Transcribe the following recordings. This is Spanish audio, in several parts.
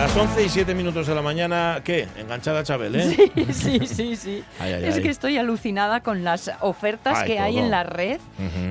Las 11 y 7 minutos de la mañana, ¿qué? Enganchada Chabel, ¿eh? Sí, sí, sí, sí. Ay, ay, es ay. que estoy alucinada con las ofertas que hay en la red.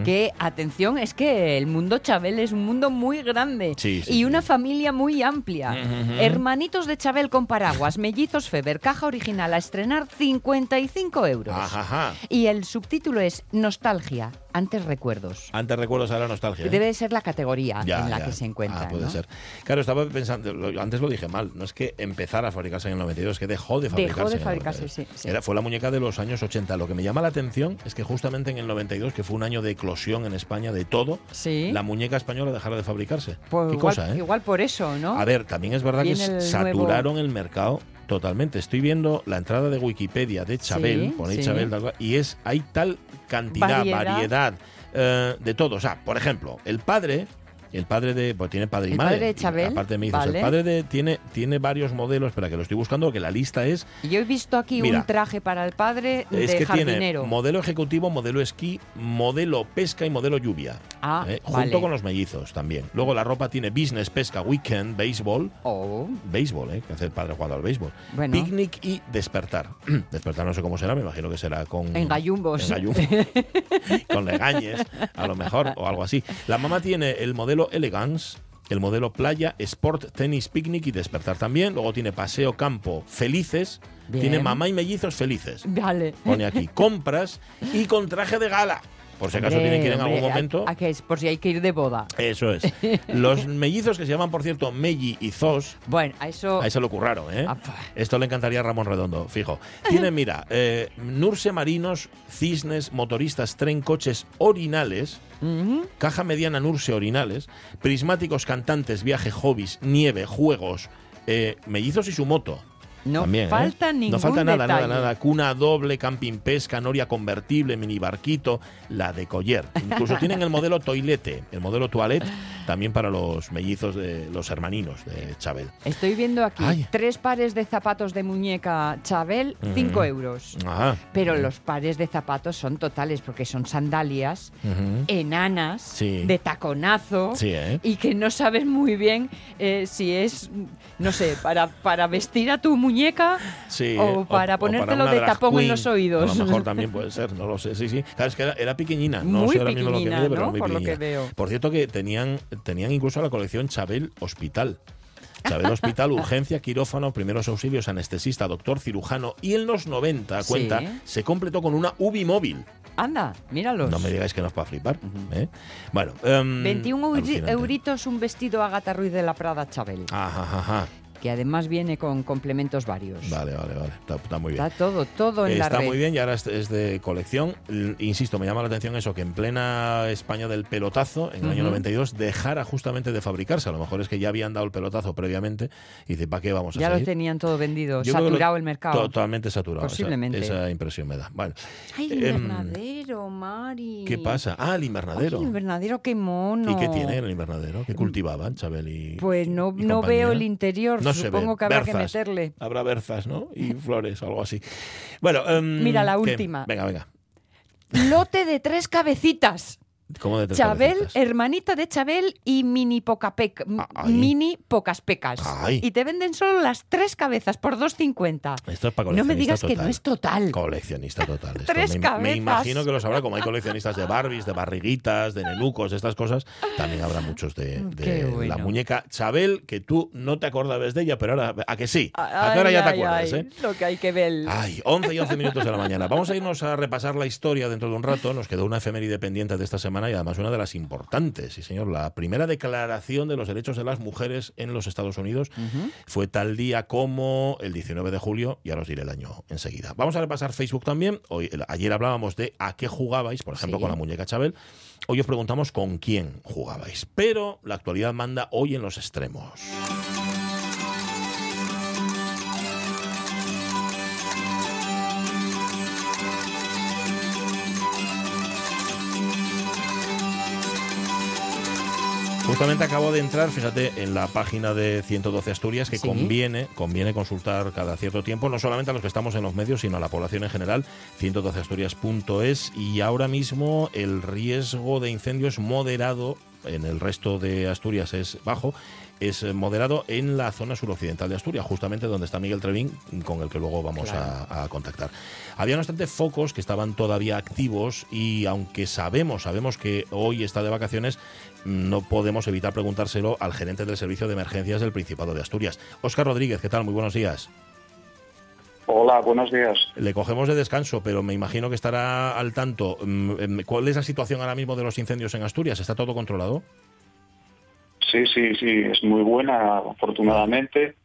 Que, atención, es que el mundo Chabel es un mundo muy grande Sí, sí, y una familia muy amplia. Hermanitos de Chabel con paraguas, mellizos Feber, caja original a estrenar 55 euros. Ajá. Y el subtítulo es Nostalgia, antes recuerdos. Antes recuerdos, ahora nostalgia. ¿eh? Debe ser la categoría Ya, en la ya. que se encuentra. Ah, puede ¿no? ser. Claro, estaba pensando, lo- antes lo dije mal, no es que empezara a fabricarse en el 92, es que dejó de fabricarse. Dejó de en el fabricarse, 92. sí, sí. Era, fue la muñeca de los años 80. Lo que me llama la atención es que justamente en el 92, que fue un año de eclosión en España de todo, Sí. la muñeca española dejara de fabricarse. Pues Qué igual, cosa, ¿eh? igual por eso, ¿no? A ver, también es verdad que el saturaron nuevo- el mercado totalmente. Estoy viendo la entrada de Wikipedia de Chabel, Sí, ponéis sí. Chabel, y es hay tal cantidad, Variedad. variedad, eh, de todo. O sea, por ejemplo, el padre, el padre de, pues tiene padre y El madre. padre de Chabel, aparte me dices, vale. el padre de tiene tiene varios modelos, espera que lo estoy buscando, que la lista es Yo he visto aquí Mira, un traje para el padre es de que tiene jardinero. modelo ejecutivo, modelo esquí, modelo pesca y modelo lluvia. Ah, ¿eh? vale. Junto con los mellizos también. Luego la ropa tiene business, pesca, weekend, béisbol, Oh, béisbol, ¿eh? que hace el padre jugando al béisbol. Bueno. Picnic y despertar. despertar no sé cómo será, me imagino que será con... En gallumbos. En gallumbos. con legañes, a lo mejor, o algo así. La mamá tiene el modelo Elegance, el modelo playa, sport, tenis, picnic y despertar también. Luego tiene paseo, campo, felices. Bien. Tiene mamá y mellizos felices. vale. Pone aquí, compras y con traje de gala. Por si acaso Hombre, tienen que ir en algún hombre, ¿a- momento. ¿A, qué es? Por si hay que ir de boda. Eso es. Los mellizos que se llaman, por cierto, Melli y Zos, Bueno, a eso... a eso lo curraron, ¿eh? Ah. Esto le encantaría a Ramón Redondo, fijo. Tiene, mira, eh, Nurse Marinos, Cisnes, Motoristas, Tren, Coches, Orinales. Caja Mediana Nurse Orinales, Prismáticos, Cantantes, Viaje, Hobbies, Nieve, Juegos, eh, Mellizos y su moto. No También, ¿eh? falta ningún No falta nada, detalle. nada, nada. Cuna doble, camping pesca, noria convertible, mini barquito, la de Coller. Incluso tienen el modelo toilete, el modelo toilette, también para los mellizos de los hermaninos de Chabel. Estoy viendo aquí Ay. tres pares de zapatos de muñeca Chabel, Ujú. 5 euros. Ajá. Pero los pares de zapatos son totales porque son sandalias enanas, Sí. de taconazo. Sí, ¿eh? Y que no sabes muy bien eh, si es, no sé, para, para vestir a tu muñeca Sí, o para ponértelo una de drag tapón en queen. los oídos. A lo mejor también puede ser, no lo sé. Sí, sí. Claro, es que era, era pequeñina. No Muy sé ahora mismo lo que pequeñina, mide, pero ¿no? muy Por lo que pequeñina. veo. Por cierto que tenían, tenían incluso la colección Chabel Hospital. Chabel Hospital, urgencia, quirófano, primeros auxilios, anestesista, doctor, cirujano. Y en los 90, Sí. cuenta, se completó con una UBI móvil. Anda, míralos. No me digáis que no es para flipar. ¿eh? Bueno, em, 21 euri- alucinante. euritos un vestido Agatha Ruiz de la Prada Chabel, ajá, ajá. Que además viene con complementos varios. Vale, vale, vale. Está, está muy bien. Está todo, todo en la Está muy bien y ahora es, de colección. Insisto, me llama la atención eso, que en plena España del pelotazo, en el año Ujú. 92, dejara justamente de fabricarse. A lo mejor es que ya habían dado el pelotazo previamente y dice, ¿para qué vamos a Ya lo tenían todo vendido, Yo lo- saturado el mercado. Totalmente saturado. esa- Posiblemente. Esa, impresión me da. Bueno, Ay, el Em, invernadero, Mari. ¿qué pasa? Ah, el Ay, invernadero. el invernadero, qué mono. ¿Y qué tiene en el invernadero? ¿Qué cultivaban, Chabel y Pues no, y no veo el interior, No se supongo ve. que habrá que meterle. Habrá berzas, ¿no? Y flores, algo así. Bueno, em, Mira, la ¿qué? última. Venga, venga. Lote de tres cabecitas. ¿Cómo de Chabel, hermanita de Chabel y mini pocapec, m- Ay. mini pocas pecas. Ay. Y te venden solo las tres cabezas por 2.50. Esto es para No me coleccionista digas que no es total. Coleccionista total. Esto Tres me, me cabezas. imagino que lo sabrá, como hay coleccionistas de Barbies, de barriguitas, de nenucos, de estas cosas, también habrá muchos de, bueno. la muñeca Chabel, que tú no te acordabas de ella, pero ahora, ¿a que sí? ¿A Ay, qué hora ya te ay, acuerdas, eh? Lo que hay que ver. Ay, 11 y 11 minutos de la mañana. Vamos a irnos a repasar la historia dentro de un rato. Nos quedó una efeméride pendiente de esta semana y además una de las importantes. Sí, señor. La primera declaración de los derechos de las mujeres en los Estados Unidos fue tal día como el 19 de julio. Ya os diré el año enseguida. Vamos a repasar Facebook también. Hoy, ayer hablábamos de a qué jugabais, por ejemplo, Sí. con la muñeca Chabel. Hoy os preguntamos con quién jugabais. Pero la actualidad manda hoy en los extremos. Justamente acabo de entrar, fíjate, en la página de 112 Asturias que Sí. conviene, conviene consultar cada cierto tiempo, no solamente a los que estamos en los medios, sino a la población en general, 112asturias.es y ahora mismo el riesgo de incendio es moderado, en el resto de Asturias es bajo, es eh, moderado en la zona suroccidental de Asturias, justamente donde está Miguel Trevín, con el que luego vamos a, a contactar. Había, no obstante, focos que estaban todavía activos y aunque sabemos, sabemos que hoy está de vacaciones, no podemos evitar preguntárselo al gerente del Servicio de Emergencias del Principado de Asturias. Óscar Rodríguez, ¿qué tal? Muy buenos días. Hola, buenos días. Le cogemos de descanso, pero me imagino que estará al tanto. Mm, em, ¿Cuál es la situación ahora mismo de los incendios en Asturias? ¿Está todo controlado? Sí, sí, sí, es muy buena, afortunadamente,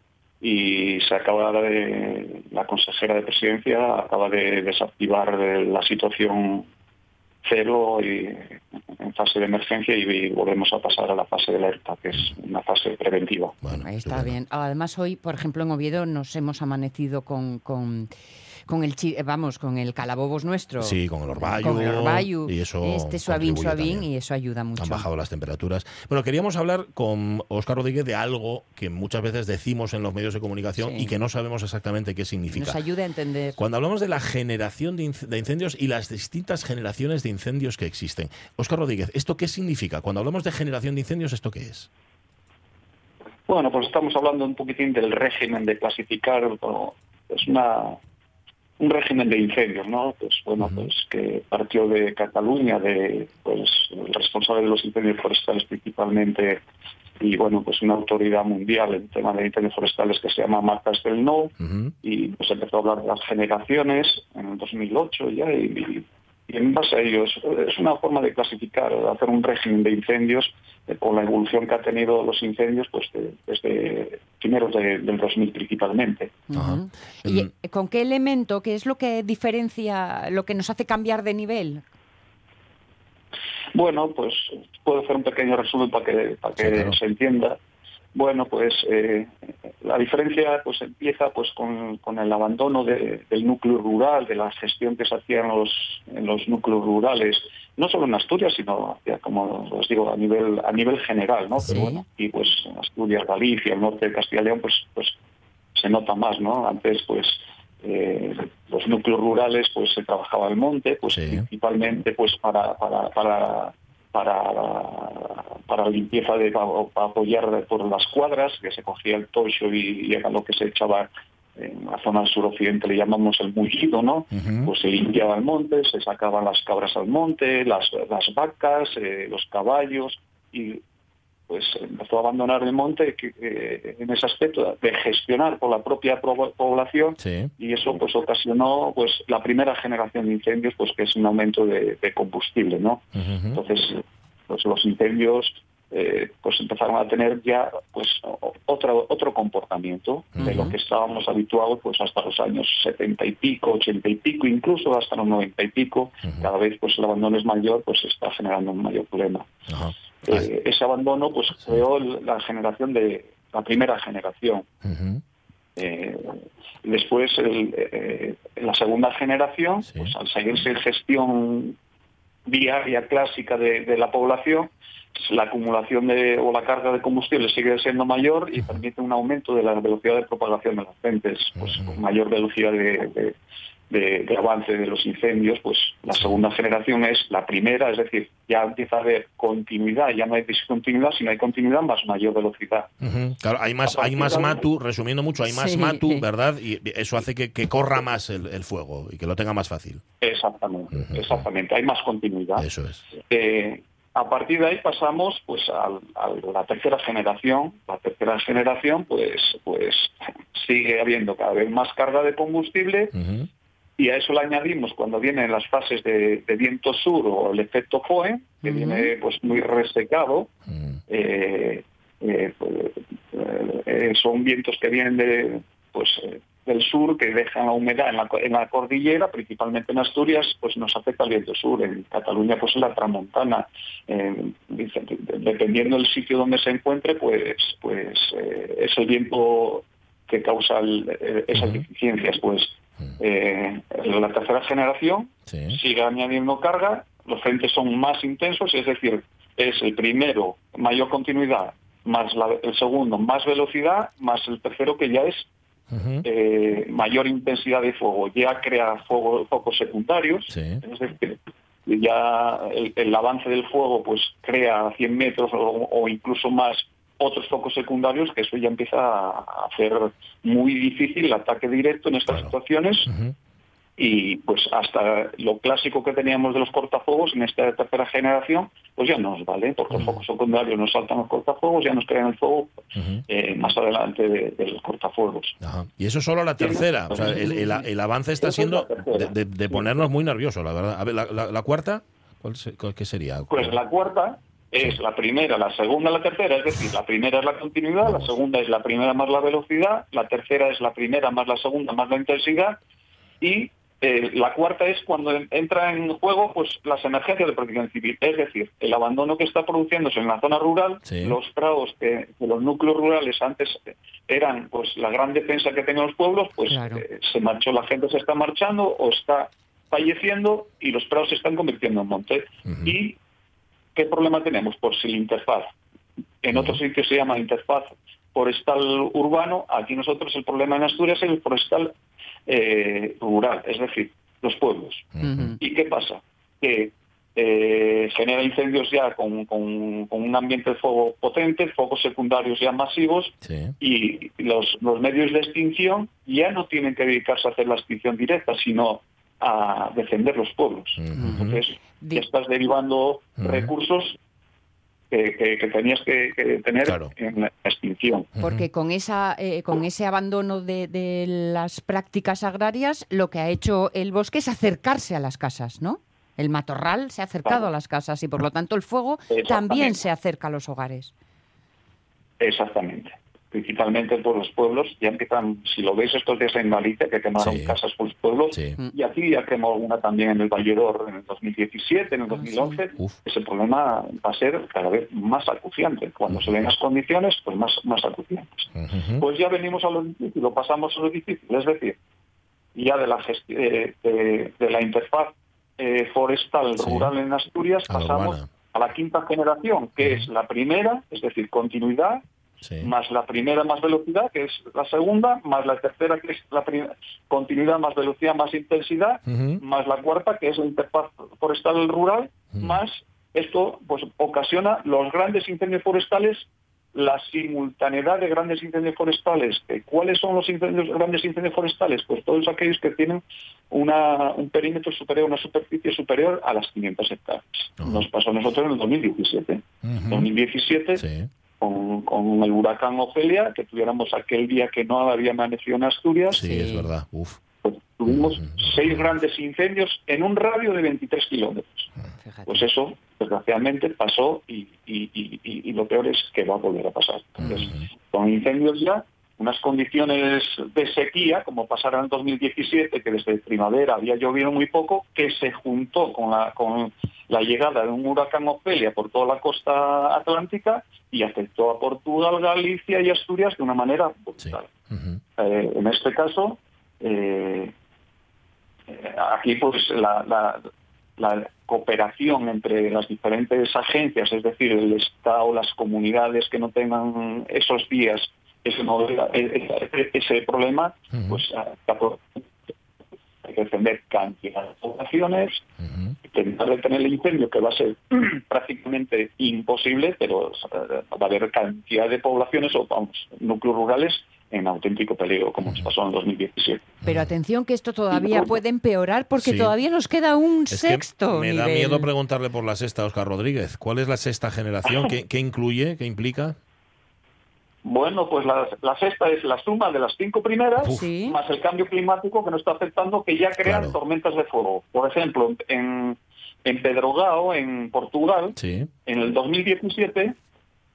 y se acaba de, la consejera de presidencia acaba de desactivar la situación cero y en fase de emergencia y volvemos a pasar a la fase de alerta, que es una fase preventiva. Bueno, Ahí está bien. Además, hoy, por ejemplo, en Oviedo nos hemos amanecido con, con, con el chi- eh, vamos, con el calabobos nuestro. Sí, con el orvallo. Con el orvallo. Y eso Este suavín, suavín, también. y eso ayuda mucho. Han bajado las temperaturas. Bueno, queríamos hablar con Óscar Rodríguez de algo que muchas veces decimos en los medios de comunicación Sí. y que no sabemos exactamente qué significa. Nos ayuda a entender. Cuando hablamos de la generación de, inc- de incendios y las distintas generaciones de incendios que existen. Óscar Rodríguez, ¿esto qué significa? Cuando hablamos de generación de incendios, ¿esto qué es? Bueno, pues estamos hablando un poquitín del régimen de clasificar, ¿no? es una un régimen de incendios, ¿no? Pues bueno, pues que partió de Cataluña, de pues el responsable de los incendios forestales principalmente y bueno, pues una autoridad mundial en tema de incendios forestales que se llama Marta Estelnau Ujú. y pues empezó a hablar de las generaciones en el 2008 ya y, y en base a ello es, una forma de clasificar, de hacer un régimen de incendios eh, por la evolución que ha tenido los incendios pues de- desde primeros de- del 2000 principalmente. ¿Y eh, con qué elemento, qué es lo que diferencia, lo que nos hace cambiar de nivel? Bueno, pues puedo hacer un pequeño resumen para que, para que Sí, claro. se entienda. Bueno, pues eh, la diferencia pues empieza pues con, con el abandono de- del núcleo rural, de la gestión que se hacía en los, en los núcleos rurales, no solo en Asturias, sino ya como os digo a nivel a nivel general, ¿no? Sí. Pero bueno, y pues Asturias, Galicia, el norte de Castilla y León, pues pues se nota más, ¿no? Antes pues eh, los núcleos rurales pues se trabajaba el monte, pues Sí. principalmente pues para para para para, para limpieza de para, apoyar por las cuadras, que se cogía el tocho y, y era lo que se echaba en la zona suroccidente le llamamos el mullido, ¿no? Pues se limpiaba el monte, se sacaban las cabras al monte, las, las vacas, eh, los caballos y pues empezó a abandonar el monte que, eh, en ese aspecto de gestionar por la propia pro- población Sí. y eso pues ocasionó pues la primera generación de incendios pues que es un aumento de, de combustible no entonces pues los incendios eh, pues empezaron a tener ya pues otro otro comportamiento de lo que estábamos habituados pues hasta los años 70 y pico 80 y pico incluso hasta los 90 y pico. Cada vez pues el abandono es mayor pues está generando un mayor problema. Eh, ese abandono pues creó la generación de la primera generación. Eh, después, el, eh, la segunda generación, Sí. pues al seguirse en gestión diaria clásica de, de la población, pues, la acumulación de, o la carga de combustible sigue siendo mayor y permite un aumento de la velocidad de propagación de las gentes, pues con mayor velocidad de, de- de- de avance de los incendios, pues la segunda generación es la primera, es decir, ya empieza a haber continuidad, ya no hay discontinuidad, sino hay continuidad más mayor velocidad. Claro, hay más, hay más matu, resumiendo mucho, hay más Sí. matu, ¿verdad? Y eso hace que, que corra más el, el fuego y que lo tenga más fácil. Exactamente, exactamente, hay más continuidad. Eso es. Eh, a partir de ahí pasamos pues al- a, la tercera generación. La tercera generación pues pues sigue habiendo cada vez más carga de combustible. Y a eso le añadimos cuando vienen las fases de, de viento sur o el efecto FOE, que viene pues muy resecado. Mm. eh, eh, pues, eh, son vientos que vienen de pues del sur que dejan la humedad en la, co- en la cordillera, principalmente en Asturias, pues nos afecta el viento sur. En Cataluña, pues en la tramontana. Dependiendo del sitio donde se encuentre, pues pues es el viento que causa el- esas deficiencias. Pues eh, la tercera generación Sí. sigue añadiendo carga, los frentes son más intensos, es decir, es el primero mayor continuidad, más la- el segundo más velocidad, más el tercero que ya es eh, mayor intensidad de fuego, ya crea fuego, focos secundarios, Sí. es decir, ya el, el avance del fuego pues crea a 100 metros o, o incluso más otros focos secundarios, que eso ya empieza a hacer muy difícil el ataque directo en estas Claro. situaciones Ujú. y pues hasta lo clásico que teníamos de los cortafuegos en esta tercera generación, pues ya no nos vale, porque los Ujú. focos secundarios nos saltan los cortafuegos, ya nos crean el fuego Ujú. eh, más adelante de, de los cortafuegos. Ajá. Y eso solo la tercera. O sea, el, el- el avance está es siendo tercera. de, de- de ponernos muy nerviosos, la verdad. A ver, la, la- la cuarta, ¿cuál se- cuál- ¿qué sería? Pues la cuarta es la primera, la segunda, la tercera, es decir, la primera es la continuidad, la segunda es la primera más la velocidad, la tercera es la primera más la segunda más la intensidad y eh, la cuarta es cuando en- entra en juego pues las emergencias de protección civil, es decir, el abandono que está produciéndose en la zona rural, Sí. los prados que, que los núcleos rurales antes eran pues la gran defensa que tenían los pueblos, pues Claro. eh, se marchó, la gente se está marchando o está falleciendo y los prados se están convirtiendo en monte. ¿Y qué problema tenemos? Pues el interfaz. En otros sitios se llama interfaz forestal urbano, aquí nosotros el problema en Asturias es el forestal eh, rural, es decir, los pueblos. ¿Y qué pasa? Que eh, genera incendios ya con, con- con un ambiente de fuego potente, focos secundarios ya masivos, Sí. y los, los medios de extinción ya no tienen que dedicarse a hacer la extinción directa, sino a defender los pueblos. Entonces, ya estás derivando recursos que, que- que tenías que, que tener Claro. en la extinción. Porque con, esa, eh, con ese abandono de, de las prácticas agrarias, lo que ha hecho el bosque es acercarse a las casas, ¿no? El matorral se ha acercado Claro. a las casas y por lo tanto el fuego también se acerca a los hogares. Exactamente. Principalmente por los pueblos, ya empiezan, si lo veis estos días en Galicia, que quemaron Sí. casas por los pueblos, Sí. Y aquí ya quemó una también en el Valledor en el 2017, en el Ah, 2011, Uf. ese problema va a ser cada vez más acuciante. Cuando se den las condiciones, pues más, más acuciantes. Pues ya venimos a lo difícil, lo pasamos a lo difícil, es decir, ya de la, de, de la interfaz eh, forestal Sí. rural en Asturias A pasamos urbana. a la quinta generación, que es la primera, es decir, continuidad, Sí. más la primera más velocidad, que es la segunda, más la tercera, que es la continuidad más velocidad más intensidad, más la cuarta, que es la interfaz forestal rural, más esto pues ocasiona los grandes incendios forestales, la simultaneidad de grandes incendios forestales. ¿Cuáles son los incendios, grandes incendios forestales? Pues todos aquellos que tienen una, un perímetro superior, una superficie superior a las 500 hectáreas. Nos pasó a nosotros en el 2017. Ujú. 2017 Sí. Con, con el huracán Ofelia, que tuviéramos aquel día que no había amanecido en Asturias, Sí, es verdad. Uf. pues tuvimos Ujú. seis grandes incendios en un radio de 23 kilómetros. Pues eso, desgraciadamente, pasó y, y- y- y- y lo peor es que va a volver a pasar. Entonces, con incendios ya, unas condiciones de sequía, como pasaron en 2017, que desde primavera había llovido muy poco, que se juntó con la, con la llegada de un huracán Ofelia por toda la costa atlántica y afectó a Portugal, Galicia y Asturias de una manera Sí. brutal. Eh, en este caso, eh, eh, aquí pues la, la- la cooperación entre las diferentes agencias, es decir, el Estado, las comunidades que no tengan esos días ese, e- e- ese problema, Ujú. pues ah, tampoco hay que defender cantidad de poblaciones, intentar detener el incendio, que va a ser prácticamente imposible, pero va a haber cantidad de poblaciones o vamos, núcleos rurales en auténtico peligro, como nos pasó en 2017. Pero atención que esto todavía puede empeorar porque Sí. todavía nos queda un Es que sexto me da miedo preguntarle por la sexta, Oscar Rodríguez. ¿Cuál es la sexta generación? ¿Qué, qué incluye? ¿Qué implica? Bueno, pues la, la sexta es la suma de las cinco primeras. Sí. más el cambio climático que nos está afectando, que ya crean Claro. tormentas de fuego. Por ejemplo, en, en Pedrogao, en Portugal, Sí. en el 2017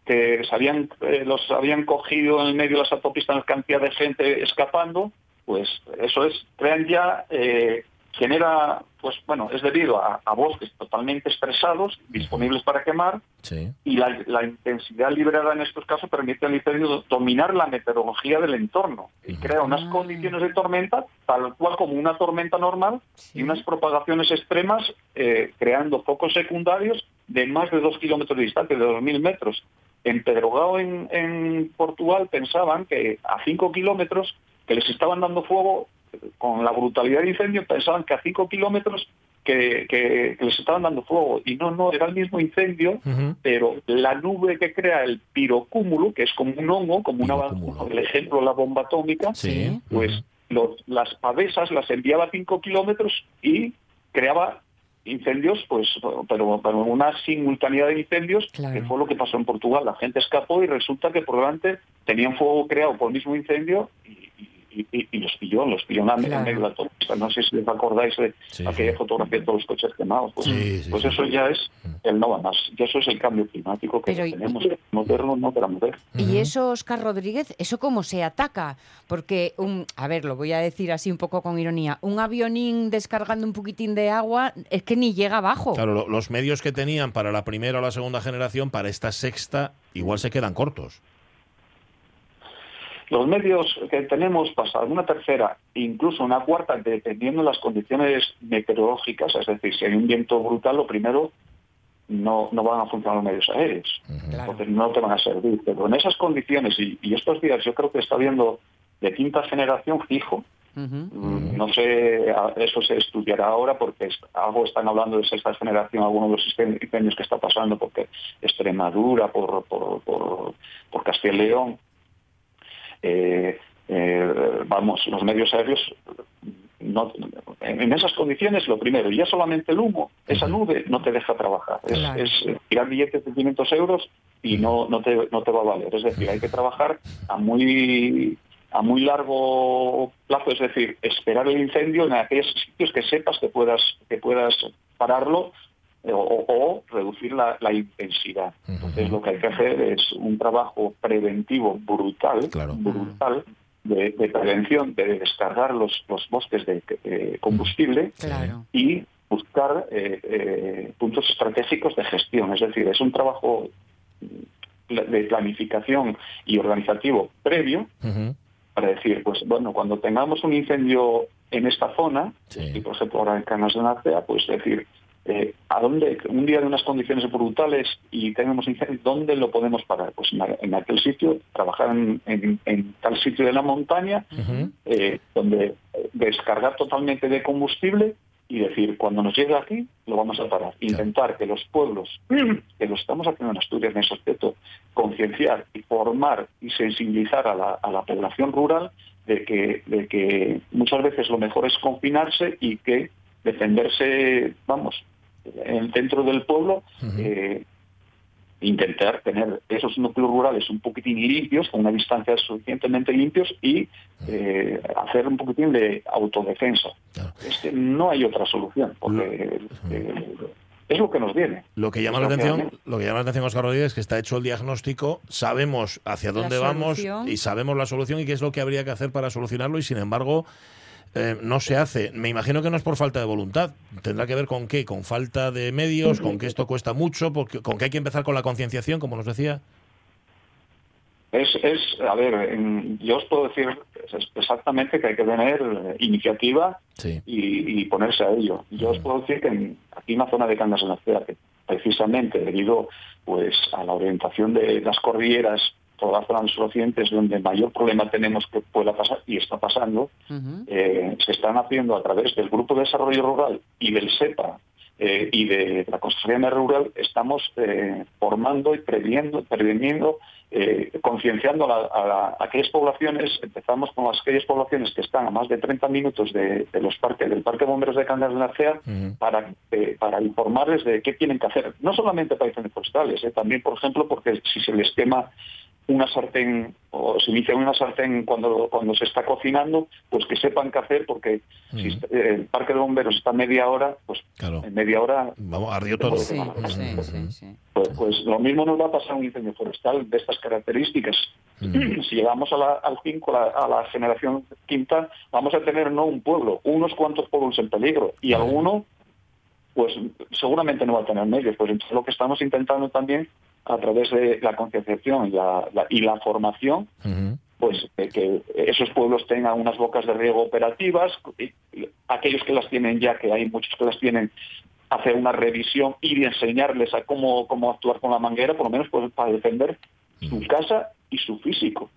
que se habían, eh, los habían cogido en el medio de las autopistas cantidad de gente escapando, pues eso es, crean ya, eh, genera, pues bueno, es debido a, a bosques totalmente estresados, disponibles para quemar, Sí. y la, la intensidad liberada en estos casos permite al incendio dominar la meteorología del entorno y crea unas Ah. condiciones de tormenta tal cual como una tormenta normal Sí. y unas propagaciones extremas eh, creando focos secundarios de más de dos kilómetros de distancia, de dos mil metros. En Pedrogao, en, en Portugal, pensaban que a cinco kilómetros, que les estaban dando fuego, con la brutalidad del incendio, pensaban que a cinco kilómetros que, que, que, les estaban dando fuego. Y no, no, era el mismo incendio, pero la nube que crea el pirocúmulo, que es como un hongo, como una, el ejemplo la bomba atómica, Sí. pues los- las pavesas las enviaba a 5 kilómetros y creaba incendios, pues, pero, pero una simultaneidad de incendios, Claro. que fue lo que pasó en Portugal. La gente escapó y resulta que por delante tenían fuego creado por el mismo incendio y, y- y- y los pilló, los pilló en la- en Claro. medio de la autopista. No sé si os acordáis de Sí, aquella sí. fotografía de todos los coches quemados. Pues, Sí, sí, pues sí, eso sí. ya es el no va más. Y eso es el cambio climático que Pero y- tenemos que verlo, no queramos ver. Y eso, Oscar Rodríguez, ¿eso cómo se ataca? Porque, un, a ver, lo voy a decir así un poco con ironía, un avionín descargando un poquitín de agua es que ni llega abajo. Claro, lo- los medios que tenían para la primera o la segunda generación, para esta sexta, igual se quedan cortos. Los medios que tenemos para una tercera, incluso una cuarta, dependiendo de las condiciones meteorológicas, es decir, si hay un viento brutal, lo primero, no, no van a funcionar los medios aéreos. Claro. Entonces no te van a servir. Pero en esas condiciones, y, y estos días yo creo que está viendo de quinta generación fijo, No sé, eso se estudiará ahora porque es- algo están hablando de sexta generación, algunos de los incendios- que está pasando, porque Extremadura, por, por, por, por Castilla y León, vamos, los medios aéreos, no, en, esas condiciones, lo primero, ya solamente el humo, esa nube no te deja trabajar. Es, Claro. es, eh, tirar billetes de 500 euros y no, no, te, no te va a valer. Es decir, hay que trabajar a muy a muy largo plazo, es decir, esperar el incendio en aquellos sitios que sepas que puedas que puedas pararlo eh, o, o reducir la, la intensidad. Entonces lo que hay que hacer es un trabajo preventivo brutal, Claro. brutal de, de prevención, de descargar los, los bosques de eh, combustible Claro. y buscar eh, eh, puntos estratégicos de gestión. Es decir, es un trabajo mm, de planificación y organizativo previo para decir, pues bueno, cuando tengamos un incendio en esta zona, Sí. y por ejemplo ahora en Canas de Narcea, pues decir, eh, ¿a dónde, un día de unas condiciones brutales y tenemos incendio, ¿dónde lo podemos parar? Pues en, en aquel sitio, trabajar en, en- en tal sitio de la montaña, eh, donde eh, descargar totalmente de combustible y decir, cuando nos llegue aquí, lo vamos a parar. Intentar que los pueblos, que lo estamos haciendo en Asturias en ese aspecto, concienciar y formar y sensibilizar a la, a la población rural de que, de que muchas veces lo mejor es confinarse y que defenderse, vamos, en- dentro del pueblo, eh, intentar tener esos núcleos rurales un poquitín limpios, con una distancia suficientemente limpios y eh, hacer un poquitín de autodefensa. Claro. Es que no hay otra solución, porque eh, es lo que nos viene. Lo que llama la atención, lo que llama la atención, Oscar Rodríguez, es que está hecho el diagnóstico, sabemos hacia dónde vamos y sabemos la solución y qué es lo que habría que hacer para solucionarlo y sin embargo eh, no se hace. Me imagino que no es por falta de voluntad. Tendrá que ver con qué, con falta de medios, con que esto cuesta mucho, porque, con que hay que empezar con la concienciación, como nos decía. Es, es a ver, en- yo os puedo decir exactamente que hay que tener iniciativa Sí. y, y ponerse a ello. Yo os puedo decir que en- aquí en la zona de Cangas de la Cea, que precisamente debido pues a la orientación de las cordilleras, toda la zona de los occidentes, donde mayor problema tenemos que pueda pasar y está pasando, eh, se están haciendo a través del Grupo de Desarrollo Rural y del SEPA eh, y de la Consejería Rural, estamos eh, formando y previniendo, previniendo eh, concienciando a, la- a la- a aquellas poblaciones, empezamos con las, aquellas poblaciones que están a más de 30 minutos de, de los parques, del Parque Bomberos de Cangas de Narcea, para, eh, para informarles de qué tienen que hacer, no solamente para incendios forestales, eh, también, por ejemplo, porque si se les quema una sartén o se inicia una sartén cuando, cuando se está cocinando, pues que sepan qué hacer, porque si eh, el parque de bomberos está media hora, pues Claro. en media hora, Vamos, ardió todo. Sí, Ujú. sí, sí, sí. pues, pues lo mismo nos va a pasar un incendio forestal de estas características. Ujú. Si llegamos a la, al cinco, a la, a la generación quinta, vamos a tener no un pueblo, unos cuantos pueblos en peligro, y alguno pues seguramente no va a tener medios. Pues entonces lo que estamos intentando también a través de la concienciación y la, la- y la formación, pues que esos pueblos tengan unas bocas de riego operativas, y- y aquellos que las tienen ya, que hay muchos que las tienen, hacer una revisión y enseñarles a cómo, cómo actuar con la manguera, por lo menos pues, para defender su casa y su físico.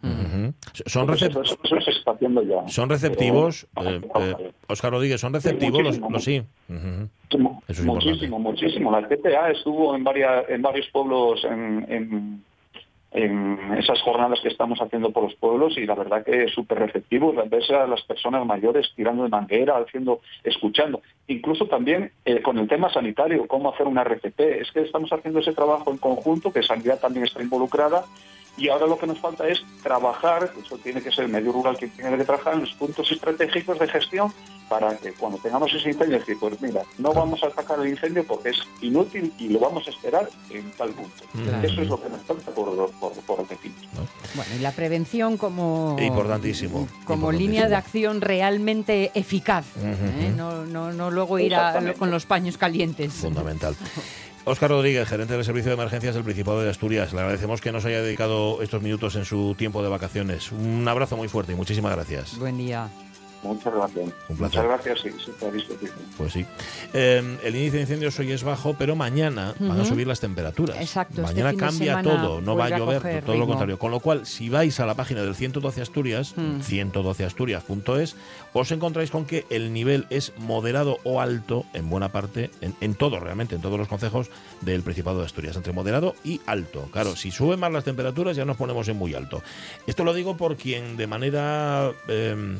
Son, recep- eso, eso- eso se está haciendo ya. son receptivos, Pero, eh, vamos a eh, ver. Oscar Rodríguez, son receptivos los, los sí. Muchísimo, muchísimo. La CTA estuvo en, varias, en varios pueblos en, en- en esas jornadas que estamos haciendo por los pueblos y la verdad que es súper receptivo. Ves a las personas mayores tirando de manguera, haciendo, escuchando. Incluso también eh, con el tema sanitario, cómo hacer una RCP. Es que estamos haciendo ese trabajo en conjunto, que Sanidad también está involucrada. Y ahora lo que nos falta es trabajar, eso tiene que ser el medio rural que tiene que trabajar en los puntos estratégicos de gestión para que cuando tengamos ese incendio, decir, pues mira, no vamos a atacar el incendio porque es inútil y lo vamos a esperar en tal punto. Claro. Eso es lo que nos falta por, por, por repetir. Bueno, y la prevención como, Importantísimo, como importantísimo. línea de acción realmente eficaz. ¿eh? no, no, no luego ir a- con los paños calientes. Fundamental. Óscar Rodríguez, gerente del Servicio de Emergencias del Principado de Asturias. Le agradecemos que nos haya dedicado estos minutos en su tiempo de vacaciones. Un abrazo muy fuerte y muchísimas gracias. Buen día. Muchas gracias. Un placer. Muchas gracias, sí, sí. Pues sí. Eh, el índice de incendios hoy es bajo, pero mañana van a subir las temperaturas. Exacto, este Mañana cambia todo, no va a llover, todo lo contrario. Con lo cual, si vais a la página del 112 Asturias, Mm. 112asturias.es, os encontráis con que el nivel es moderado o alto en buena parte, en, en todo realmente, en todos los concejos del Principado de Asturias, entre moderado y alto. Claro, si suben más las temperaturas ya nos ponemos en muy alto. Esto lo digo por quien de manera... eh,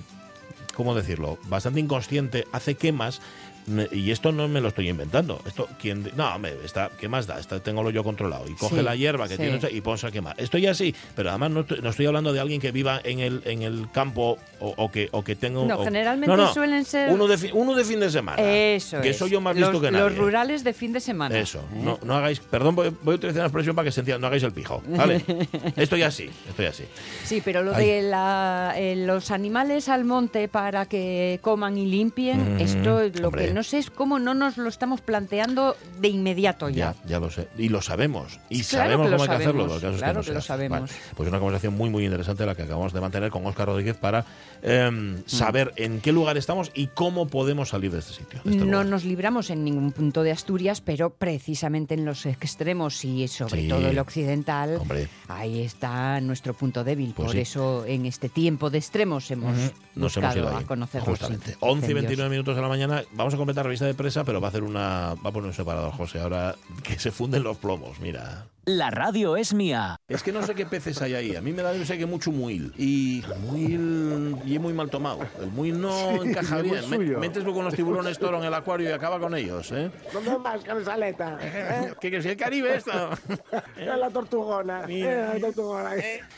¿cómo decirlo? Bastante inconsciente, hace quemas. Me- Y esto no me lo estoy inventando. Esto, quien, no, me está, ¿qué más da? Está, tengo yo controlado. Y coge Sí, la hierba que sí. tiene y ponse a quemar. Estoy así, pero además no estoy, no estoy hablando de alguien que viva en el, en el campo o, o que, o que tenga un. No, o- generalmente no, no, suelen ser- Uno de, fi- uno de fin de semana. Eso Que es. soy yo más los, listo que los nadie. rurales de fin de semana. Eso, ¿eh? no, no hagáis, perdón, voy, voy a utilizar una expresión para que se entienda, no hagáis el pijo, ¿vale? estoy así, estoy así. Sí, pero lo Ay. de la- eh, los animales al monte para que coman y limpien, Mm, esto lo hombre. que no sé es cómo no nos lo estamos planteando de inmediato ya. Ya, ya lo sé. Y lo sabemos. Y Claro sabemos cómo hay que hacerlo. que claro no que lo hace. sabemos. Vale, pues una conversación muy, muy interesante la que acabamos de mantener con Óscar Rodríguez para em, Mm. saber en qué lugar estamos y cómo podemos salir de este sitio. de este No lugar. nos libramos en ningún punto de Asturias, pero precisamente en los extremos y sobre Sí. todo el occidental, Hombre. ahí está nuestro punto débil. Pues Por sí. eso en este tiempo de extremos hemos Nos hemos buscado ido ahí. a conocer los Justamente. in- 11 y incendios. 29 minutos de la mañana. Vamos a completar revista de presa, pero va a hacer una. Va a poner un separador, José. Ahora que se funden los plomos, mira. La radio es mía. Es que no sé qué peces hay ahí. A mí me da no sé que mucho muil. Y muil y muy mal tomado. El muil no encaja y muy bien. Me-. Metes con los tiburones toro en el acuario y acaba con ellos, ¿eh? ¿Dónde vas, Cansaleta? ¿Eh? ¿Qué crees? ¿El Caribe esto? Es la tortugona. Mira. Eh, la tortugona.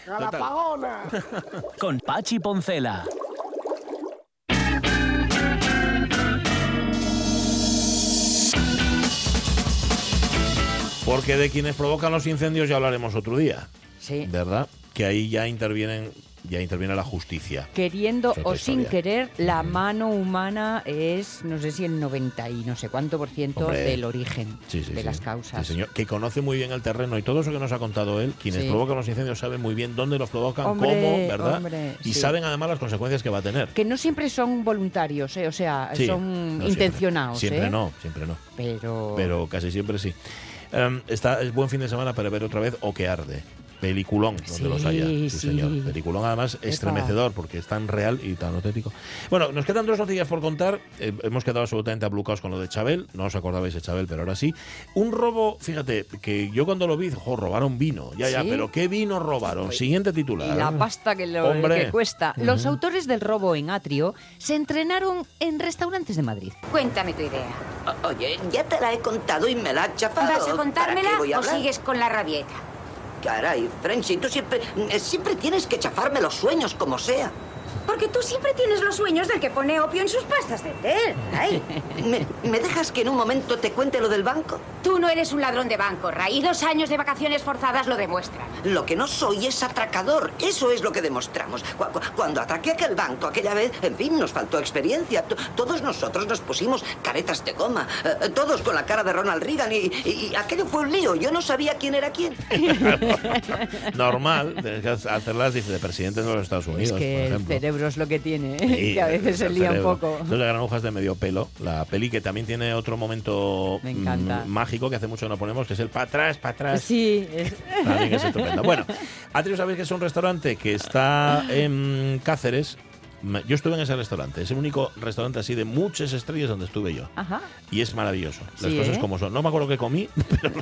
¡Galapagona! Con Pachi Poncela. Porque de quienes provocan los incendios ya hablaremos otro día, Sí. ¿verdad? Que ahí ya intervienen, ya interviene la justicia. Queriendo o sin historia. querer, la mano humana es, no sé si el 90 y no sé cuánto por ciento Hombre. del origen Sí, sí, de sí. las causas. Señor, que conoce muy bien el terreno y todo eso que nos ha contado él, quienes provocan los incendios saben muy bien dónde los provocan, Hombre, cómo, ¿verdad? hombre, y saben además las consecuencias que va a tener. Que no siempre son voluntarios, ¿eh? o sea, son no intencionados. Siempre, siempre ¿eh? no, siempre no. Pero, Pero casi siempre sí. Em, está, es buen fin de semana para ver otra vez O que arde. Peliculón, donde Sí, los haya. Sí, sí. señor. Peliculón, además, Epa. estremecedor, porque es tan real y tan auténtico. Bueno, nos quedan dos noticias por contar. Eh, hemos quedado absolutamente ablucados con lo de Chabel. No os acordabais de Chabel, pero ahora sí. Un robo, fíjate, que yo cuando lo vi, jo, robaron vino. Ya, ya, pero ¿qué vino robaron? Siguiente y titular. la pasta que, lo, Hombre. que cuesta. Los autores del robo en Atrio se entrenaron en restaurantes de Madrid. Cuéntame tu idea. O- Oye, ya te la he contado y me la has chafado. ¿Vas a ¿Para contármela o sigues con la rabieta? Caray, Frenchy, tú siempre, eh, siempre tienes que chafarme los sueños como sea. Porque tú siempre tienes los sueños del que pone opio en sus pastas de té. Ray. ¿Me, me dejas que en un momento te cuente lo del banco? Tú no eres un ladrón de banco, Ray. Y dos años de vacaciones forzadas lo demuestran. Lo que no soy es atracador. Eso es lo que demostramos. Cu- cu- cuando atraqué aquel banco aquella vez, en fin, nos faltó experiencia. T- todos nosotros nos pusimos caretas de goma. eh, todos con la cara de Ronald Reagan. Y, y- y aquello fue un lío. Yo no sabía quién era quién. Normal, tienes que hacerlas de presidentes de los Estados Unidos, es que por el ejemplo. Cerebro cerebros lo que tiene, ¿eh? Sí, que a veces se lía un poco. Entonces, de Granujas de medio pelo, la peli que también tiene otro momento mm, mágico que hace mucho no ponemos, que es el para atrás, para atrás. Sí, es- También es estupenda. Bueno, Atrio sabéis que es un restaurante que está en Cáceres. Yo estuve en ese restaurante. Es el único restaurante así de muchas estrellas donde estuve yo. Ajá. Y es maravilloso. Las Sí, cosas ¿eh? como son. No me acuerdo qué comí, pero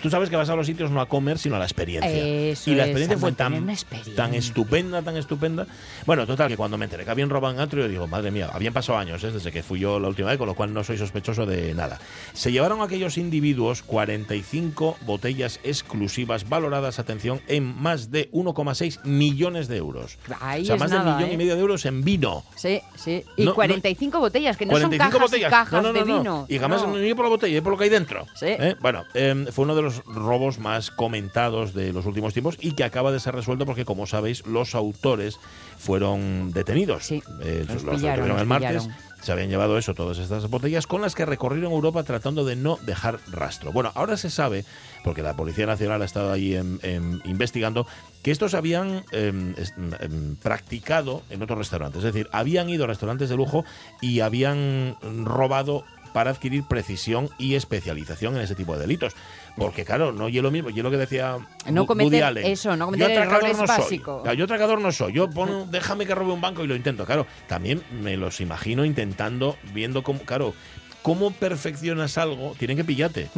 tú sabes que vas a los sitios no a comer, sino a la experiencia. Eso y la experiencia fue tan, experiencia. tan estupenda, tan estupenda. Bueno, total, que cuando me enteré que habían robado en Atrio, digo, madre mía, habían pasado años ¿eh? desde que fui yo la última vez, con lo cual no soy sospechoso de nada. Se llevaron a aquellos individuos 45 botellas exclusivas valoradas, atención, en más de 1,6 millones de euros. Ahí o sea, más nada, de millón ¿eh? y medio de euros en vino. Sí, sí. Y No, no- 45 botellas, que no 45 son cajas botellas. cajas No, no, no, de no. vino. Y jamás No. ni por la botella, ni por lo que hay dentro. Sí. ¿Eh? Bueno, eh, fue uno de los robos más comentados de los últimos tiempos y que acaba de ser resuelto porque, como sabéis, los autores fueron detenidos. Sí, Eh, los los pillaron, detuvieron el martes. pillaron. Se habían llevado eso, todas estas botellas, con las que recorrieron Europa tratando de no dejar rastro. Bueno, ahora se sabe, porque la Policía Nacional ha estado ahí em, em, investigando, que estos habían em, es- em, practicado en otros restaurantes. Es decir, habían ido a restaurantes de lujo y habían robado para adquirir precisión y especialización en ese tipo de delitos. Porque, claro, no yo lo mismo, yo lo que decía No cometer eso, no cometer Yo errores no soy. básicos. Yo atracador no soy. Yo pon- déjame que robe un banco y lo intento. Claro, también me los imagino intentando, viendo cómo, claro, cómo perfeccionas algo, tienen que pillarte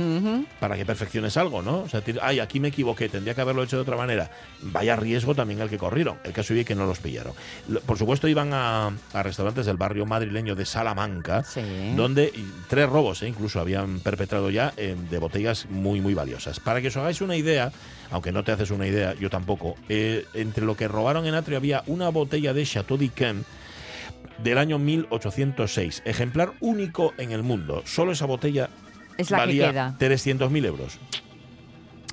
para que perfecciones algo, ¿no? O sea, ay, aquí me equivoqué, tendría que haberlo hecho de otra manera. Vaya riesgo también el que corrieron. El caso es que no los pillaron. Por supuesto, iban a, a restaurantes del barrio madrileño de Salamanca, Sí. donde tres robos ¿eh? incluso habían perpetrado ya eh, de botellas muy, muy valiosas. Para que os hagáis una idea, aunque no te haces una idea, yo tampoco, eh, entre lo que robaron en Atrio había una botella de Chateau d'Yquem del año 1806, ejemplar único en el mundo. Solo esa botella Es la valía queda. 300.000 euros.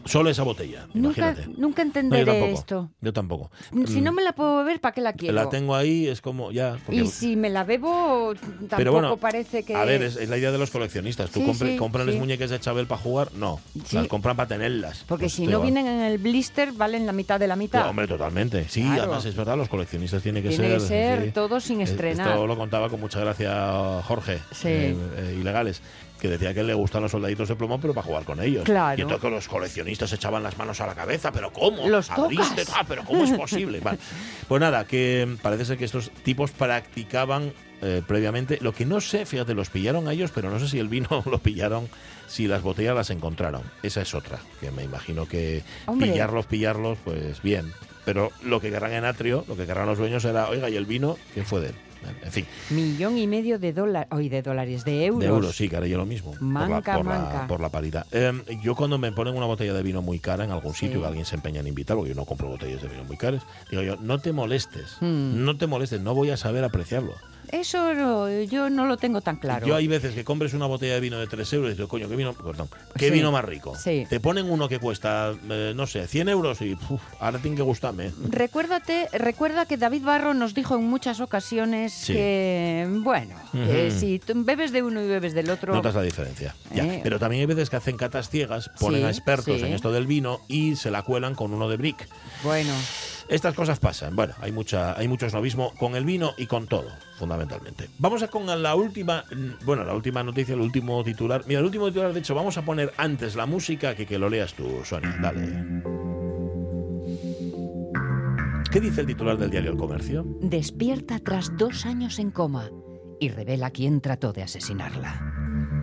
Solo esa botella, Nunca, imagínate. nunca No, entenderé yo tampoco. esto. Yo tampoco. Si Mm, no me la puedo beber, ¿para qué la quiero? la tengo ahí, es como ya. porque- Y si me la bebo, tampoco pero bueno, parece que... a ver, es, es la idea de los coleccionistas. ¿Tú Sí, compre- sí, compran las muñecas de Chabel para jugar? No, las compran para tenerlas. Porque Pues si no va. vienen en el blister, valen la mitad de la mitad. No, hombre, totalmente. Sí, Claro. además es verdad, los coleccionistas tienen que Tiene ser. que ser todo sin Es- estrenar. Esto lo contaba con mucha gracia Jorge, Sí. eh, eh, ilegales, que decía que le gustan los soldaditos de plomo, pero para jugar con ellos. Claro. Y entonces los coleccionistas echaban las manos a la cabeza, pero ¿cómo? Los ¿Abriste? tocas. Ah, pero ¿cómo es posible? Vale. Pues nada, que parece ser que estos tipos practicaban eh, previamente. Lo que no sé, fíjate, los pillaron a ellos, pero no sé si el vino lo pillaron, si las botellas las encontraron. Esa es otra, que me imagino que Hombre. pillarlos, pillarlos, pues bien. Pero lo que querrán en Atrio, lo que querrán los dueños era, oiga, ¿y el vino? ¿Quién fue de él? En fin, Millón y medio de dólares, hoy de dólares, de euros. de euros, sí, que haré yo lo mismo. por, la, Manca, por, la, manca. por la paridad. Em, yo cuando me ponen una botella de vino muy cara en algún sitio Sí. que alguien se empeña en invitar, porque yo no compro botellas de vino muy caras, digo yo, no te molestes, Hmm. no te molestes, no voy a saber apreciarlo. Eso no, yo no lo tengo tan claro. Yo hay veces que compres una botella de vino de 3 euros y dices, coño, qué vino, perdón, qué Sí. vino más rico. Sí. Te ponen uno que cuesta, eh, no sé, 100 euros y uf, ahora tiene que gustarme. ¿eh? Recuérdate, recuerda que David Barro nos dijo en muchas ocasiones Sí. que, bueno, Ujú. si tú bebes de uno y bebes del otro, Notas la diferencia. Ya. Eh. Pero también hay veces que hacen catas ciegas, ponen a expertos en esto del vino y se la cuelan con uno de brick. bueno, Estas cosas pasan. Bueno, hay mucha, hay mucho snobismo con el vino y con todo, fundamentalmente. Vamos a con la última, mm, bueno, la última noticia, el último titular. Mira, el último titular, de hecho, vamos a poner antes la música que que lo leas tú, Sonia. Dale. ¿Qué dice el titular del diario El Comercio? despierta tras dos años en coma y revela quién trató de asesinarla.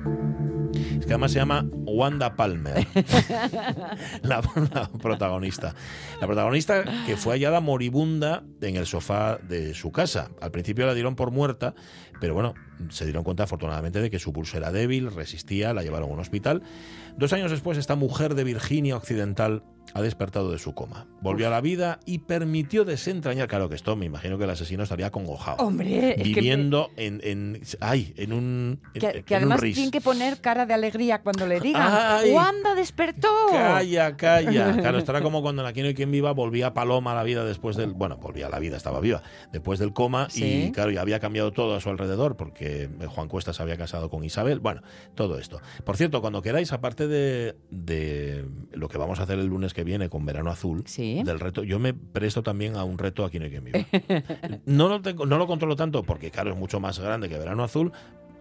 Es que además se llama Wanda Palmer, la, la protagonista. La protagonista que fue hallada moribunda en el sofá de su casa. Al principio la dieron por muerta, pero bueno, se dieron cuenta afortunadamente de que su pulso era débil, resistía, la llevaron a un hospital. Dos años después, esta mujer de Virginia Occidental ha despertado de su coma. Volvió a la vida y permitió desentrañar. Claro que esto, me imagino que el asesino estaría acongojado. Hombre, es que- viviendo en, en. Ay, en un. Que, en que además ris. tiene que poner cara de alegría cuando le digan. ¡Wanda despertó! Calla, calla. Claro, estará como cuando en Aquí no hay quien viva volvía Paloma a la vida después del. Bueno, volvía a la vida, estaba viva. Después del coma Sí. y, claro, ya había cambiado todo a su alrededor porque Juan Cuesta se había casado con Isabel. Bueno, todo esto. Por cierto, cuando queráis, aparte de, de lo que vamos a hacer el lunes que viene con Verano Azul, Sí. del reto, yo me presto también a un reto aquí no hay quien viva. no, lo tengo, no lo controlo tanto porque, claro, es mucho más grande que Verano Azul,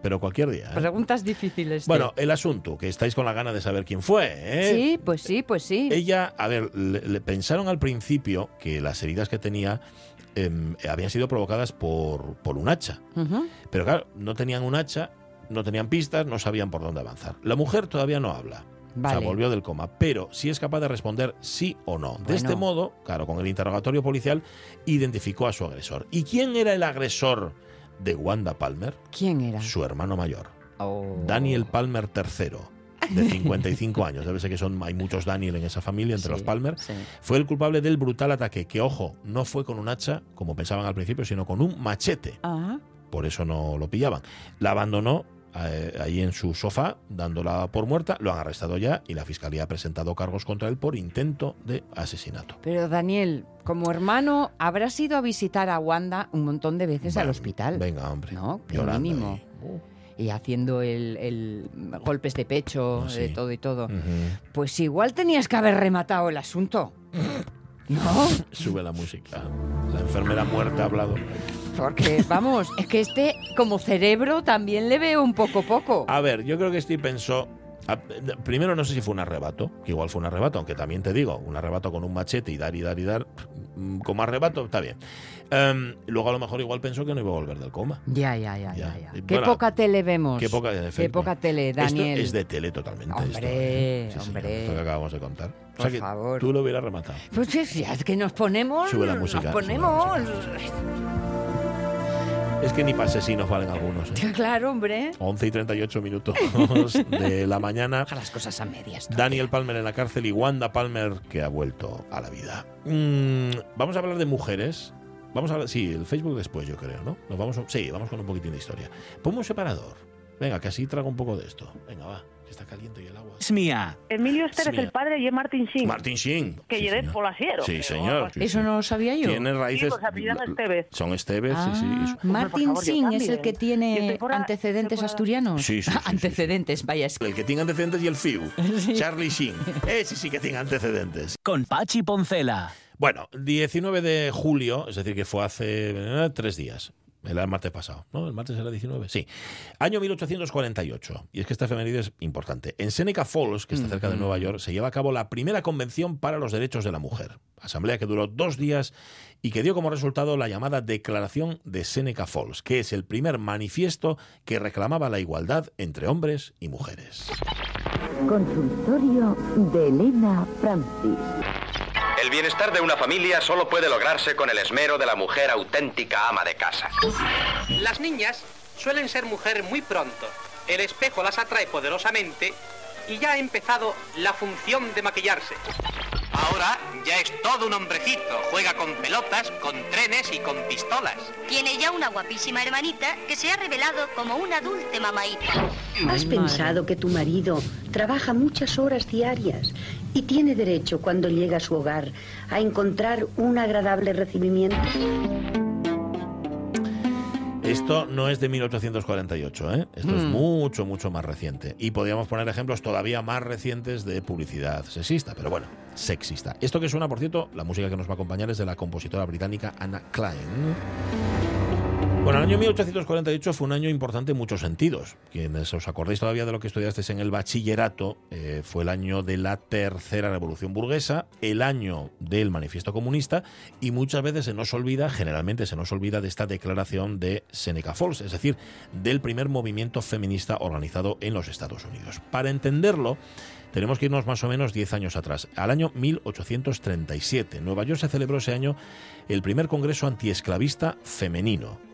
pero cualquier día. ¿eh? Preguntas difíciles. Bueno, el asunto, que estáis con la gana de saber quién fue. ¿eh? Sí, pues sí, pues sí. Ella, a ver, le, le pensaron al principio que las heridas que tenía em, habían sido provocadas por, por un hacha. Pero claro, no tenían un hacha, no tenían pistas, no sabían por dónde avanzar. La mujer todavía no habla. O Vale. sea, volvió del coma, pero sí es capaz de responder sí o no. De Bueno. este modo, claro, con el interrogatorio policial, identificó a su agresor. ¿Y quién era el agresor de Wanda Palmer? ¿Quién era? Su hermano mayor, Oh. Daniel Palmer III, de 55 años. Debe ser que son, hay muchos Daniel en esa familia, entre Sí, los Palmer. sí. Fue el culpable del brutal ataque, que ojo, no fue con un hacha, como pensaban al principio, sino con un machete por eso no lo pillaban. La abandonó ahí en su sofá, dándola por muerta, lo han arrestado ya y la fiscalía ha presentado cargos contra él por intento de asesinato. pero Daniel, como hermano, habrás ido a visitar a Wanda un montón de veces al hospital. Venga, hombre. No, llorando mínimo. Uh, Y haciendo el, el golpes de pecho, sí. de todo y todo. Pues igual tenías que haber rematado el asunto. ¿No? Sube la música. La enfermera muerta ha hablado. Porque, vamos, es que este, como cerebro, también le veo un poco poco. A ver, yo creo que Steve pensó. a- Primero, no sé si fue un arrebato, que igual fue un arrebato, aunque también te digo, un arrebato con un machete y dar y dar y dar, mm, como arrebato, está bien. Em, luego, a lo mejor, igual pensó que no iba a volver del coma. Ya, ya, ya, Ya. ya. ya. Y Qué bueno, poca tele vemos. Qué poca, en Qué efecto. poca tele, Daniel. Esto es de tele totalmente. esto, Hombre, ¿eh? Sí, señor, hombre. esto que acabamos de contar. O Por que favor. tú lo hubieras rematado. Pues sí, sí, es que nos ponemos. Sube la música, Nos sube la ponemos. Es que ni para asesinos valen algunos. ¿eh? Claro, hombre. 11 y 38 minutos de la mañana. Deja las cosas a medias. tú. Daniel Palmer en la cárcel y Wanda Palmer que ha vuelto a la vida. Mm, vamos a hablar de mujeres. Vamos a hablar, sí, el Facebook después, yo creo, ¿no? Nos vamos, a- sí, vamos con un poquitín de historia. Ponme un separador. Venga, que así trago un poco de esto. Venga, va, está caliente y el agua. Es mía. Emilio Esther es el padre y es Martin Sheen. Martin Sheen. que Sí, señor. polasiero. Sí, señor. sí, Eso sí. no lo sabía yo. Tiene raíces. pues apellidan Estevez. Son Estevez, sí, sí. Ah, Martin Singh es el que tiene fuera- antecedentes asturianos. Sí, sí, sí, sí, sí. antecedentes, vaya. es El que tiene antecedentes y el FIU. Charlie Sheen. Ese sí que tiene antecedentes. Con Pachi Poncela. Bueno, 19 de julio, es decir, que fue hace eh, tres días. El martes pasado, ¿no? El martes era 19, sí. Año 1848. Y es que esta efeméride es importante. En Seneca Falls, que está cerca de Nueva York, se lleva a cabo la primera convención para los derechos de la mujer. Asamblea que duró dos días y que dio como resultado la llamada Declaración de Seneca Falls, que es el primer manifiesto que reclamaba la igualdad entre hombres y mujeres. Consultorio de Elena Francis. El bienestar de una familia solo puede lograrse con el esmero de la mujer auténtica ama de casa. Las niñas suelen ser mujeres muy pronto. El espejo las atrae poderosamente y ya ha empezado la función de maquillarse. Ahora ya es todo un hombrecito. Juega con pelotas, con trenes y con pistolas. Tiene ya una guapísima hermanita que se ha revelado como una dulce mamaíta. ¿Has pensado que tu marido trabaja muchas horas diarias y tiene derecho cuando llega a su hogar a encontrar un agradable recibimiento? Esto no es de 1848, ¿eh? Esto es Mm. mucho, mucho más reciente. Y podríamos poner ejemplos todavía más recientes de publicidad sexista, pero bueno, sexista. Esto que suena, por cierto, la música que nos va a acompañar es de la compositora británica Anna Klein. Bueno, el año 1848 fue un año importante en muchos sentidos. Quienes os acordáis todavía de lo que estudiasteis en el bachillerato, eh, fue el año de la tercera revolución burguesa, el año del manifiesto comunista, y muchas veces se nos olvida, generalmente se nos olvida de esta declaración de Seneca Falls, es decir, del primer movimiento feminista organizado en los Estados Unidos. Para entenderlo, tenemos que irnos más o menos 10 años atrás, al año 1837. En Nueva York se celebró ese año el primer congreso antiesclavista femenino.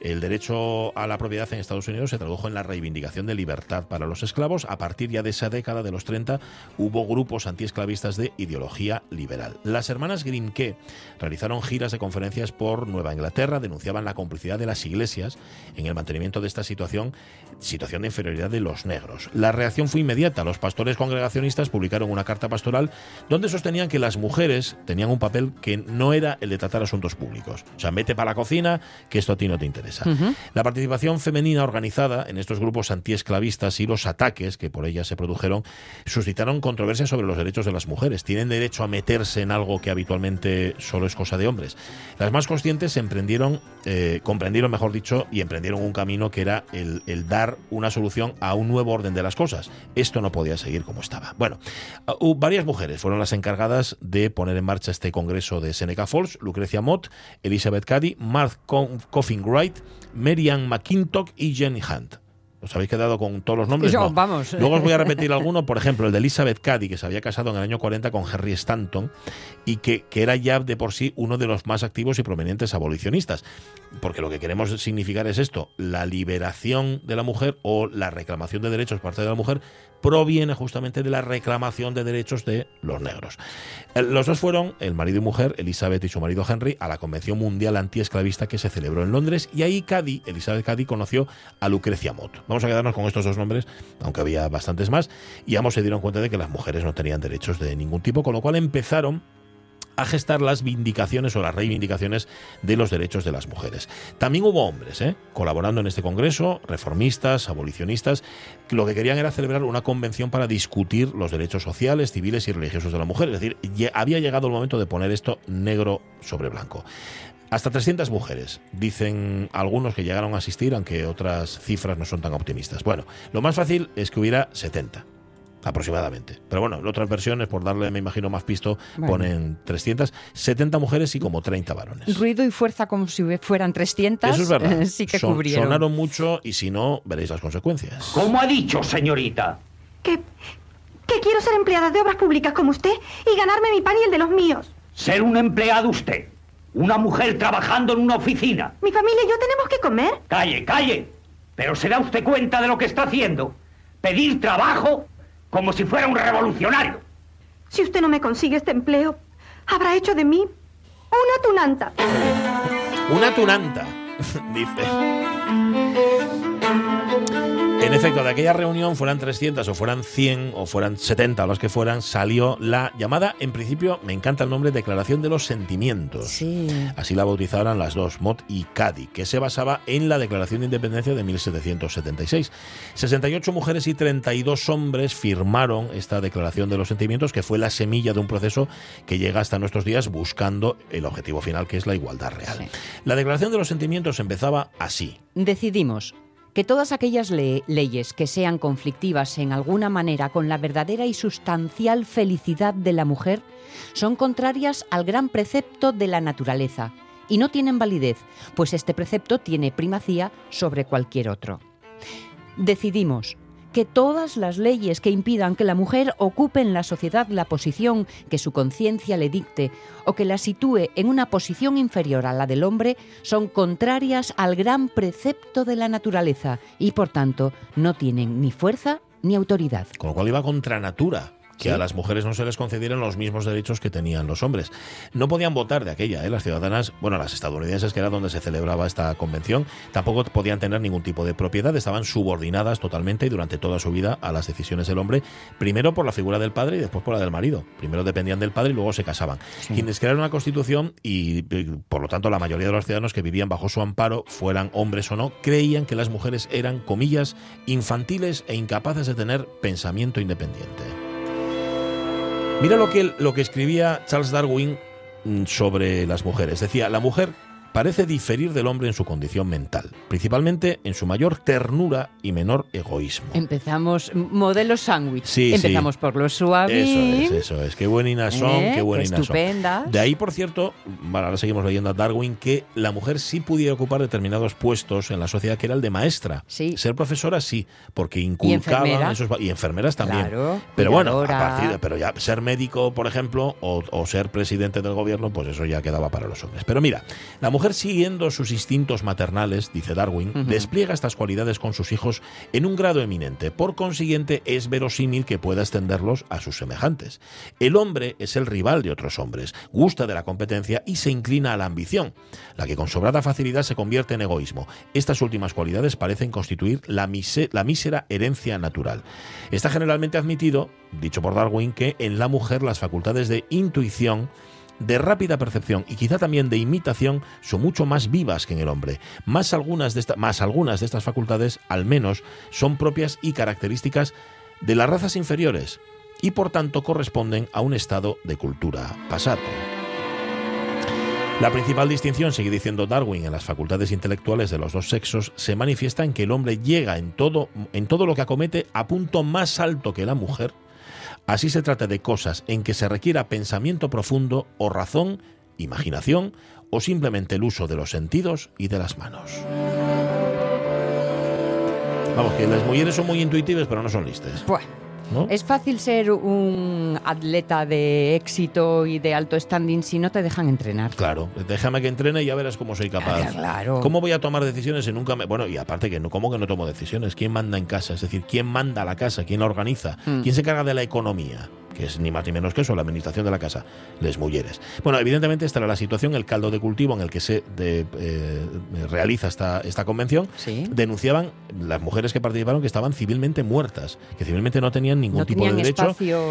El derecho a la propiedad en Estados Unidos se tradujo en la reivindicación de libertad para los esclavos. A partir ya de esa década de los 30 hubo grupos antiesclavistas de ideología liberal. Las hermanas Grimke realizaron giras de conferencias por Nueva Inglaterra, denunciaban la complicidad de las iglesias en el mantenimiento de esta situación, situación de inferioridad de los negros. La reacción fue inmediata. Los pastores congregacionistas publicaron una carta pastoral donde sostenían que las mujeres tenían un papel que no era el de tratar asuntos públicos. O sea, vete para la cocina, que esto a ti no te interesa. Francesa. La participación femenina organizada en estos grupos antiesclavistas y los ataques que por ellas se produjeron suscitaron controversias sobre los derechos de las mujeres. ¿Tienen derecho a meterse en algo que habitualmente solo es cosa de hombres? Las más conscientes emprendieron, eh, comprendieron, mejor dicho, y emprendieron un camino que era el, el dar una solución a un nuevo orden de las cosas. Esto no podía seguir como estaba. Bueno, uh, varias mujeres fueron las encargadas de poner en marcha este congreso de Seneca Falls, Lucrecia Mott, Elizabeth Cady, Mark Coffin Wright, Marianne McKintock y Jenny Hunt. ¿Os habéis quedado con todos los nombres? No, No. vamos. Luego os voy a repetir alguno, por ejemplo, el de Elizabeth Cady, que se había casado en el año 40 con Henry Stanton y que, que era ya de por sí uno de los más activos y prominentes abolicionistas. Porque lo que queremos significar es esto, la liberación de la mujer o la reclamación de derechos por parte de la mujer proviene justamente de la reclamación de derechos de los negros. Eh, Los dos fueron, el marido y mujer, Elizabeth y su marido Henry, a la Convención Mundial Antiesclavista que se celebró en Londres y ahí Cady, Elizabeth Cady, conoció a Lucrecia Mott. Vamos a quedarnos con estos dos nombres, aunque había bastantes más, y ambos se dieron cuenta de que las mujeres no tenían derechos de ningún tipo, con lo cual empezaron a gestar las vindicaciones o las reivindicaciones de los derechos de las mujeres. También hubo hombres ¿eh? colaborando en este congreso, reformistas, abolicionistas, que lo que querían era celebrar una convención para discutir los derechos sociales, civiles y religiosos de la mujer. Es decir, había llegado el momento de poner esto negro sobre blanco. Hasta 300 mujeres, dicen algunos que llegaron a asistir, aunque otras cifras no son tan optimistas. Bueno, lo más fácil es que hubiera 70 aproximadamente. Pero bueno, en otras versiones, por darle, me imagino, más pisto, Bueno. ponen 300, 70 mujeres y como 30 varones. Ruido y fuerza como si fueran 300. Eso es verdad. Sí que Son- cubrieron. sonaron mucho y si no, veréis las consecuencias. ¿Cómo ha dicho, señorita? Que, que quiero ser empleada de obras públicas como usted y ganarme mi pan y el de los míos. Ser un empleado usted. Una mujer trabajando en una oficina. Mi familia y yo tenemos que comer. Calle, calle. Pero se da usted cuenta de lo que está haciendo. Pedir trabajo como si fuera un revolucionario. Si usted no me consigue este empleo, habrá hecho de mí una tunanta. Una tunanta, dice. En efecto, de aquella reunión, fueran 300 o fueran 100 o fueran 70 o las que fueran, salió la llamada, en principio, me encanta el nombre, Declaración de los Sentimientos. Así la bautizaron las dos, Mott y Cady, que se basaba en la Declaración de Independencia de 1776. 68 mujeres y 32 hombres firmaron esta Declaración de los Sentimientos, que fue la semilla de un proceso que llega hasta nuestros días buscando el objetivo final, que es la igualdad real. La Declaración de los Sentimientos empezaba así. Decidimos que todas aquellas le- leyes que sean conflictivas en alguna manera con la verdadera y sustancial felicidad de la mujer son contrarias al gran precepto de la naturaleza y no tienen validez, pues este precepto tiene primacía sobre cualquier otro. Decidimos que todas las leyes que impidan que la mujer ocupe en la sociedad la posición que su conciencia le dicte o que la sitúe en una posición inferior a la del hombre son contrarias al gran precepto de la naturaleza y por tanto no tienen ni fuerza ni autoridad. Con lo cual iba contra natura. Que Sí. a las mujeres no se les concedieran los mismos derechos que tenían los hombres. No podían votar de aquella, ¿eh? las ciudadanas, bueno, las estadounidenses, que era donde se celebraba esta convención, tampoco podían tener ningún tipo de propiedad, estaban subordinadas totalmente y durante toda su vida a las decisiones del hombre, primero por la figura del padre y después por la del marido. Primero dependían del padre y luego se casaban. Quienes crearon una constitución y, eh, por lo tanto, la mayoría de los ciudadanos que vivían bajo su amparo, fueran hombres o no, creían que las mujeres eran, comillas, infantiles e incapaces de tener pensamiento independiente. Mira lo que, lo que escribía Charles Darwin mm, sobre las mujeres. Decía, la mujer parece diferir del hombre en su condición mental, principalmente en su mayor ternura y menor egoísmo. Empezamos modelo sándwich. Sí, sí. Empezamos por lo suave. Eso es, eso es. Qué bueninas son, ¿Eh? qué bueninas son. Estupendas. De ahí, por cierto, bueno, ahora seguimos leyendo a Darwin, que la mujer sí pudiera ocupar determinados puestos en la sociedad, que era el de maestra. Ser profesora sí, porque inculcaban enfermera. esos... va- Y enfermeras también. Claro, pero bueno, a partir de- pero ya ser médico, por ejemplo, o, o ser presidente del gobierno, pues eso ya quedaba para los hombres. Pero mira, la mujer siguiendo sus instintos maternales, dice Darwin, despliega estas cualidades con sus hijos en un grado eminente. Por consiguiente, es verosímil que pueda extenderlos a sus semejantes. El hombre es el rival de otros hombres, gusta de la competencia y se inclina a la ambición, la que con sobrada facilidad se convierte en egoísmo. Estas últimas cualidades parecen constituir la, la mísera herencia natural. Está generalmente admitido, dicho por Darwin, que en la mujer las facultades de intuición de rápida percepción y quizá también de imitación son mucho más vivas que en el hombre. Más algunas de, más algunas de estas facultades, al menos, son propias y características de las razas inferiores y por tanto corresponden a un estado de cultura pasado. La principal distinción, sigue diciendo Darwin, en las facultades intelectuales de los dos sexos se manifiesta en que el hombre llega en todo, en todo lo que acomete a punto más alto que la mujer. Así se trata de cosas en que se requiera pensamiento profundo o razón, imaginación o simplemente el uso de los sentidos y de las manos. Vamos, que las mujeres son muy intuitivas pero no son listas. Buah. ¿No? Es fácil ser un atleta de éxito y de alto standing si no te dejan entrenar. Claro, déjame que entrene y ya verás cómo soy capaz. Claro. ¿Cómo voy a tomar decisiones si nunca me... Bueno, y aparte que no, ¿cómo que no tomo decisiones? ¿Quién manda en casa? Es decir, ¿quién manda la casa? ¿Quién la organiza? Mm. ¿Quién se encarga de la economía? Que es ni más ni menos que eso, la administración de la casa. Les mulleres. Bueno, evidentemente esta era la situación, el caldo de cultivo en el que se de- eh, realiza esta, esta convención. Denunciaban las mujeres que participaron que estaban civilmente muertas, que civilmente no tenían ningún No tipo de derecho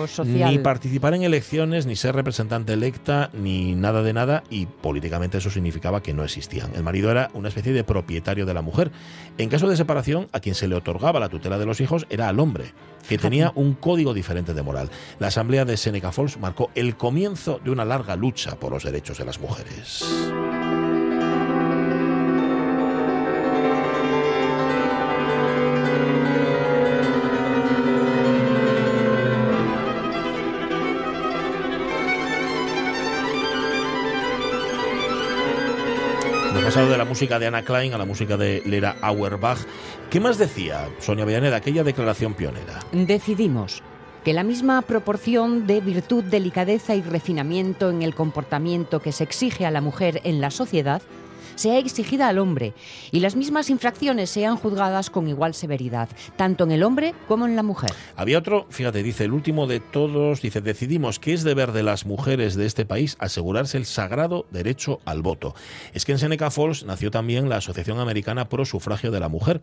social. ni participar en elecciones, ni ser representante electa, ni nada de nada, y políticamente eso significaba que no existían. El marido era una especie de propietario de la mujer. En caso de separación, a quien se le otorgaba la tutela de los hijos era al hombre, que tenía un código diferente de moral. La asamblea de Seneca Falls marcó el comienzo de una larga lucha por los derechos de las mujeres. Pasado de la música de Anna Klein a la música de Lera Auerbach. ¿Qué más decía Sonia Villaneda, aquella declaración pionera? Decidimos que la misma proporción de virtud, delicadeza y refinamiento en el comportamiento que se exige a la mujer en la sociedad sea exigida al hombre y las mismas infracciones sean juzgadas con igual severidad, tanto en el hombre como en la mujer. Había otro, fíjate, dice, el último de todos, dice, decidimos que es deber de las mujeres de este país asegurarse el sagrado derecho al voto. Es que en Seneca Falls nació también la Asociación Americana Pro Sufragio de la Mujer.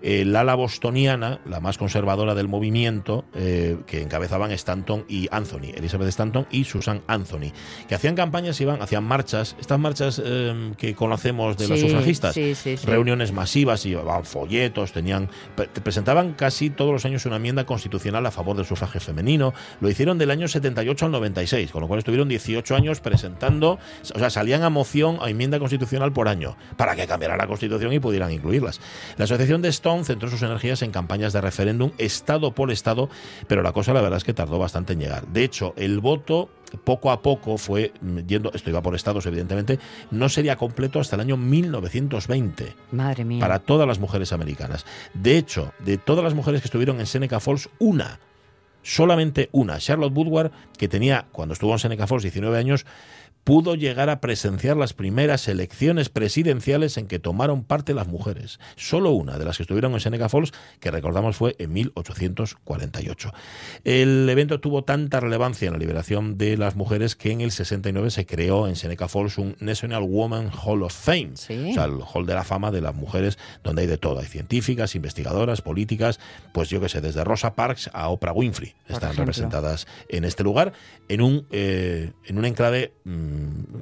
El ala bostoniana, la más conservadora del movimiento, eh, que encabezaban Stanton y Anthony, Elizabeth Stanton y Susan Anthony, que hacían campañas, iban, hacían marchas, estas marchas eh, que conocemos de los Sí, sufragistas, sí, sí, sí. reuniones masivas, llevaban folletos, tenían pre- presentaban casi todos los años una enmienda constitucional a favor del sufragio femenino. Lo hicieron del año 78 al 96, con lo cual estuvieron 18 años presentando, o sea, salían a moción a enmienda constitucional por año para que cambiara la constitución y pudieran incluirlas. La asociación de Stone centró sus energías en campañas de referéndum estado por estado, pero la cosa la verdad es que tardó bastante en llegar. De hecho, el voto poco a poco fue yendo, esto iba por estados evidentemente, no sería completo hasta el año 1920 Madre mía. para todas las mujeres americanas. De hecho, de todas las mujeres que estuvieron en Seneca Falls, una, solamente una, Charlotte Woodward, que tenía, cuando estuvo en Seneca Falls, 19 años, pudo llegar a presenciar las primeras elecciones presidenciales en que tomaron parte las mujeres. Solo una de las que estuvieron en Seneca Falls, que recordamos fue en 1848. El evento tuvo tanta relevancia en la liberación de las mujeres que en el 69 se creó en Seneca Falls un National Women Hall of Fame, o sea, el Hall de la Fama de las mujeres, donde hay de todo. Hay científicas, investigadoras, políticas, pues yo que sé, desde Rosa Parks a Oprah Winfrey están representadas en este lugar, en un, eh, en un enclave mm,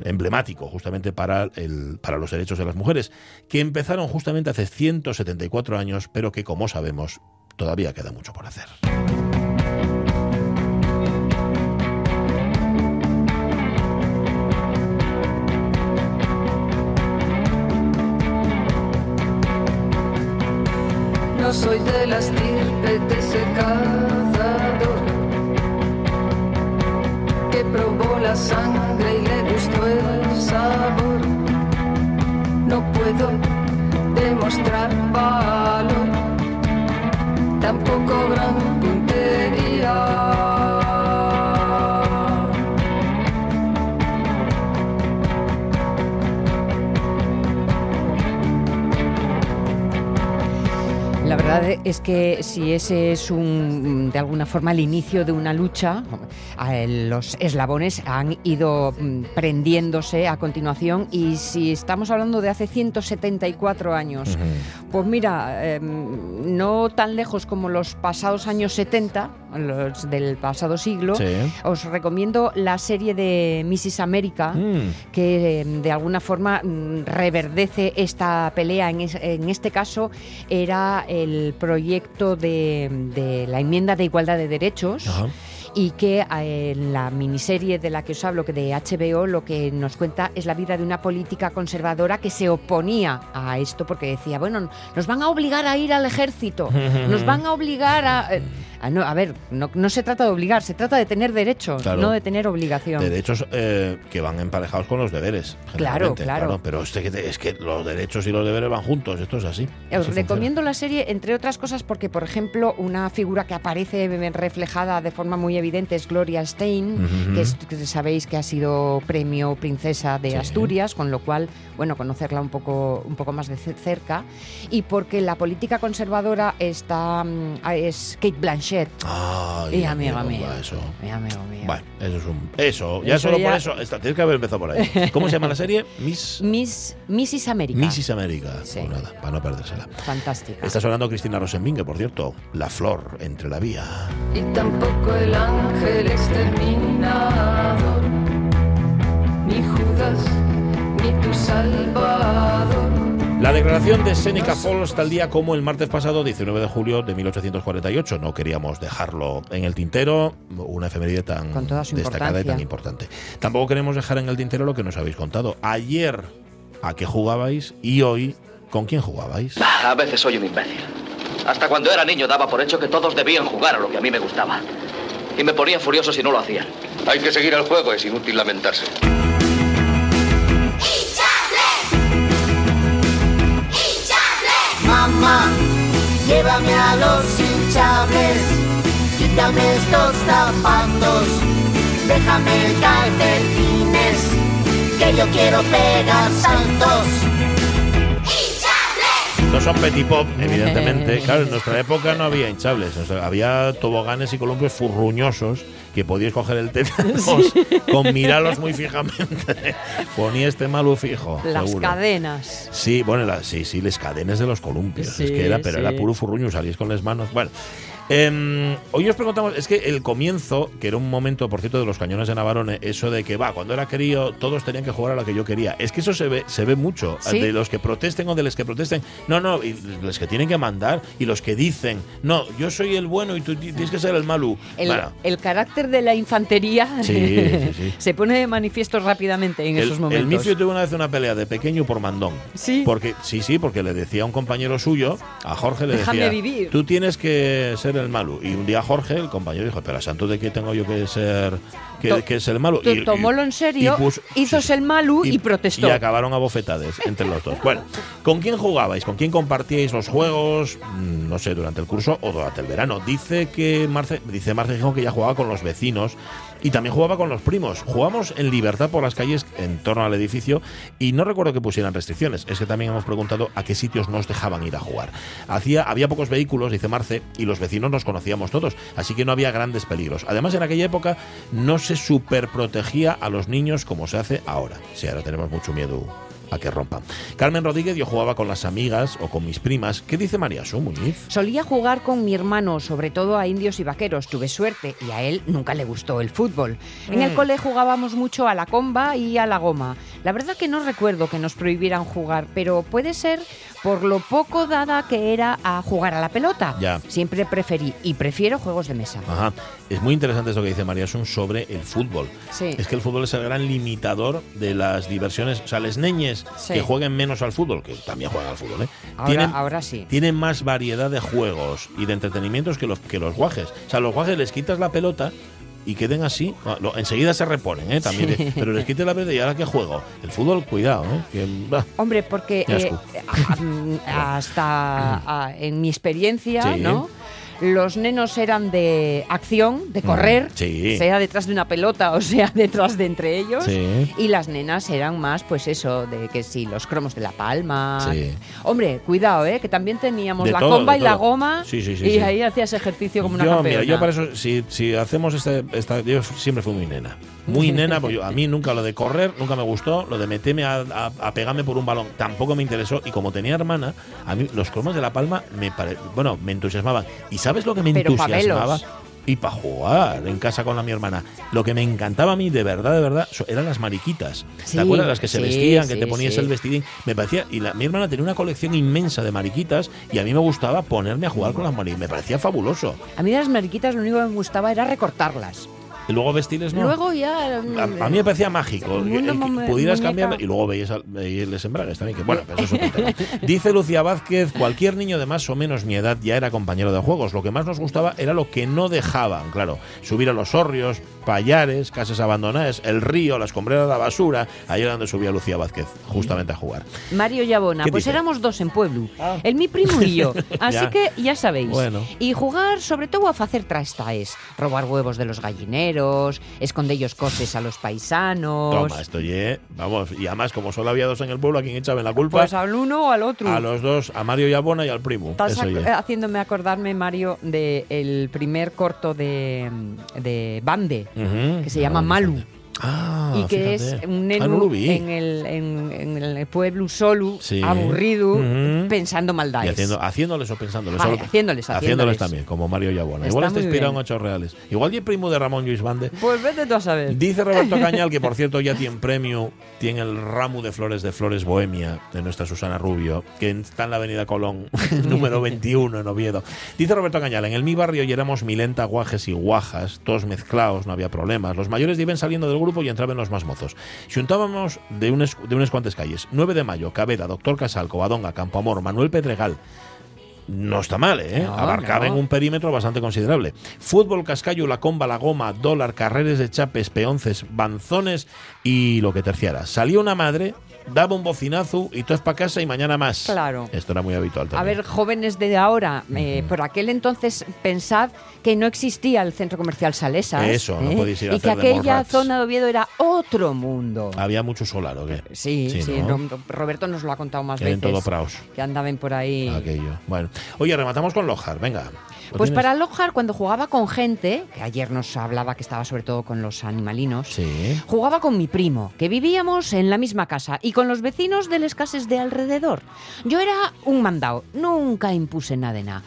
emblemático justamente para, el, para los derechos de las mujeres, que empezaron justamente hace 174 años, pero que como sabemos todavía queda mucho por hacer. No soy de la estirpe de ese cazador que probó la sangre No puedo demostrar valor, tampoco gran puntería. Verdad es que si ese es un, de alguna forma el inicio de una lucha, los eslabones han ido mm, prendiéndose a continuación y si estamos hablando de hace 174 años, pues mira, em, no tan lejos como los pasados años 70, los del pasado siglo, Sí. os recomiendo la serie de Mrs. America, Mm. que eh, de alguna forma mm, reverdece esta pelea. En, es- en este caso era el proyecto de, de la enmienda de igualdad de derechos. Y que eh, en la miniserie de la que os hablo, que de HBO, lo que nos cuenta es la vida de una política conservadora que se oponía a esto porque decía, bueno, nos van a obligar a ir al ejército, nos van a obligar a... eh, a no, a ver, no, no se trata de obligar, se trata de tener derechos, Claro. no de tener obligación. Derechos eh, que van emparejados con los deberes. Claro, generalmente, claro. Pero es que, es que los derechos y los deberes van juntos, esto es así. Os Así funciona. recomiendo la serie, entre otras cosas, porque, por ejemplo, una figura que aparece reflejada de forma muy evidente es Gloria Stein, Ujú. que, es- que sabéis que ha sido premio princesa de Sí. Asturias, con lo cual, bueno, conocerla un poco, un poco más de ce- cerca. Y porque la política conservadora está mm, es Kate Blanchett. Ay, y amiga amigo, mía. eso. Mi amigo mío. Bueno, eso es un. Eso, ya Eso solo ya- por eso. esta- tienes que haber empezado por ahí. ¿Cómo se llama la serie? Miss. Miss, Mrs. América. Mrs. América. Pues nada, para no perdérsela. Fantástica. Está sonando Cristina Rosenbinge, por cierto. La flor entre la vía. y tampoco el ángel exterminador, ni Judas, ni tu Salvador. La declaración de Seneca Falls tal día como el martes pasado, 19 de julio de 1848. No queríamos dejarlo en el tintero, una efeméride tan destacada y tan importante. Tampoco queremos dejar en el tintero lo que nos habéis contado. Ayer, ¿a qué jugabais? Y hoy, ¿con quién jugabais? A veces soy un imbécil. Hasta cuando era niño daba por hecho que todos debían jugar a lo que a mí me gustaba. Y me ponía furioso si no lo hacían. Hay que seguir el juego, es inútil lamentarse. Mamá, llévame a los hinchables, quítame estos zapatos, déjame calcetines, que yo quiero pegar saltos. No son petit pop, evidentemente. Claro, en nuestra época no había hinchables. o sea, había toboganes y columpios furruñosos que podíais coger el teléfono con mirarlos muy fijamente. Ponía este malu fijo. Las seguro. cadenas. Sí, bueno, la- sí, sí, les cadenes de los columpios. es Sí, que era, pero sí. era puro furruño, salíais con las manos. Bueno. Em, hoy os preguntamos, es que el comienzo, que era un momento, por cierto, de los cañones de Navarone, eso de que va, cuando era crío, todos tenían que jugar a lo que yo quería. Es que eso se ve, se ve mucho. Sí. De los que protesten o de los que protesten. No, no, y los que tienen que mandar y los que dicen, no, yo soy el bueno y tú ti- tienes que ser el malu. El, Bueno, el carácter de la infantería Sí, sí, sí. se pone de manifiesto rápidamente en el, esos momentos. el Mifio tuvo una vez una pelea de pequeño por mandón. Sí. Porque, sí, sí, porque le decía a un compañero suyo, a Jorge le Déjame decía, vivir. tú tienes que ser el malo. Y un día Jorge, el compañero, dijo, pero santo de qué tengo yo que ser, que, es el malo. To- Tomólo en serio, y puso- el malu y, protestó. Y acabaron a bofetades entre los dos. Bueno, ¿con quién jugabais? ¿Con quién compartíais los juegos? Mm, No sé, durante el curso o durante el verano. Dice que Marce, dice Marce Gijón que ya jugaba con los vecinos y también jugaba con los primos. Jugamos en libertad por las calles en torno al edificio y no recuerdo que pusieran restricciones. Es que también hemos preguntado a qué sitios nos dejaban ir a jugar. Hacía, había pocos vehículos, dice Marce, y los vecinos nos conocíamos todos, así que no había grandes peligros. Además, en aquella época no se superprotegía a los niños como se hace ahora. Sí, ahora tenemos mucho miedo a que rompan. Carmen Rodríguez, yo jugaba con las amigas o con mis primas. ¿Qué dice María Su Muñiz? Solía jugar con mi hermano, sobre todo a indios y vaqueros. Tuve suerte y a él nunca le gustó el fútbol. En el Mm. cole jugábamos mucho a la comba y a la goma. La verdad que no recuerdo que nos prohibieran jugar, pero puede ser por lo poco dada que era a jugar a la pelota. Ya. Siempre preferí y prefiero juegos de mesa. Ajá. Es muy interesante eso que dice María Sun sobre el fútbol. Sí. Es que el fútbol es el gran limitador de las diversiones. O sea, les neñes Sí. que jueguen menos al fútbol, que también juegan al fútbol, ¿eh? Ahora, tienen, ahora sí. tienen más variedad de juegos y de entretenimientos que los, que los guajes. O sea, los guajes les quitas la pelota y queden así. Ah, enseguida se reponen, ¿eh? También. Sí. Pero les quites la pelota y ahora qué juego. El fútbol, cuidado, ¿eh? Que, bah. Hombre, porque eh, hasta a- en mi experiencia. ¿no? Los nenos eran de acción, de correr, Mm, sí. sea detrás de una pelota o sea detrás de entre ellos. Sí. Y las nenas eran más, pues eso, de que sí, los cromos de la palma. Sí. Hombre, cuidado, ¿eh? Que también teníamos De la todo, comba y la goma. Sí, sí, sí, y ahí hacías ejercicio como una yo, campeona. mira, yo para eso, si, si hacemos este, esta, yo siempre fui muy nena. Muy nena, porque yo- a mí nunca lo de correr, nunca me gustó, lo de meterme a, a- a pegarme por un balón, tampoco me interesó. Y como tenía hermana, a mí los cromos de la palma me pare- bueno, me entusiasmaban. ¿Y sabes lo que me Pero entusiasmaba? y para jugar en casa con la mi hermana. Lo que me encantaba a mí, de verdad, de verdad, eran las mariquitas. Sí, ¿Te acuerdas? Las que se sí, vestían, que sí, te ponías el vestidín. Me parecía, y la, mi hermana tenía una colección inmensa de mariquitas y a mí me gustaba ponerme a jugar con las mariquitas. Me parecía fabuloso. A mí de las mariquitas lo único que me gustaba era recortarlas. Y luego vestirles, ¿no? Luego ya... A, a mí me parecía mágico. El el- mundo el que muñe- pudieras cambiar y luego veías, veías embragues también. Que, bueno, eso es otro tema. Dice Lucía Vázquez: cualquier niño de más o menos mi edad ya era compañero de juegos. Lo que más nos gustaba era lo que no dejaban. Claro, subir a los horrios, payares, casas abandonadas, el río, las escombrera de la basura. Ahí era donde subía Lucía Vázquez, justamente a jugar. Mario Yabona, ¿Qué pues dice? éramos dos en Pueblo, el mi primo y yo, así Ya. que ya sabéis. Bueno. Y jugar sobre todo a hacer trastaes, robar huevos de los gallineros, escondellos coses a los paisanos. Toma, estoy, eh. Vamos, y además, como solo había dos en el pueblo, ¿a quién echaban la culpa? Pues al uno o al otro. a los dos, a Mario Yabona y al primo. Estás Eso ac- ye. haciéndome acordarme, Mario, del primer corto de, de Bande, que se llama Malu. Ah, y que fíjate. es un Ah, neno no en, el, en, en el pueblo solo, Sí. aburrido, Ujú. pensando Y maldades. haciendo, haciéndoles o pensándoles. Ay, solo- haciéndoles, haciéndoles. haciéndoles también, como Mario Yabona. Igual está inspirado en hechos reales. Igual y primo de Ramón Lluís Bande. Pues vete tú a saber. Dice Roberto Cañal, que por cierto ya tiene premio, tiene el ramo de flores de Flores Bohemia de nuestra Susana Rubio, que está en la Avenida Colón, número 21 en Oviedo. Dice Roberto Cañal, en el mi barrio ya éramos milenta guajes y guajas, todos mezclados, no había problemas. Los mayores iban saliendo del grupo y entraban los más mozos. Juntábamos de unas, de unas cuantas calles. 9 de mayo, Cabeda, Doctor Casal, Covadonga, Campoamor, Manuel Pedregal, no está mal, ¿eh? No, Abarcaba no. en un perímetro bastante considerable. Fútbol, cascallo, la comba, la goma, dólar, carreres de chapes, peonces, banzones y lo que terciara. Salía una madre, daba un bocinazo y tú es para casa y mañana más. Claro. Esto era muy habitual A ver, jóvenes de ahora, eh, por aquel entonces pensad que no existía el centro comercial Salesas. Eso, no ¿eh? podéis ir a Y que aquella zona de Oviedo era otro mundo. Había mucho solar, ¿o qué? Sí, sí, no, Roberto nos lo ha contado más veces. todo praos. Que andaban por ahí. Aquello. Bueno. Oye, rematamos con Lojar, venga. ¿Lo Pues tienes? para Lojar, cuando jugaba con gente, que ayer nos hablaba que estaba sobre todo con los animalinos, Sí. jugaba con mi primo, que vivíamos en la misma casa, y con los vecinos de las casas de alrededor. Yo era un mandado, nunca impuse nada de nada.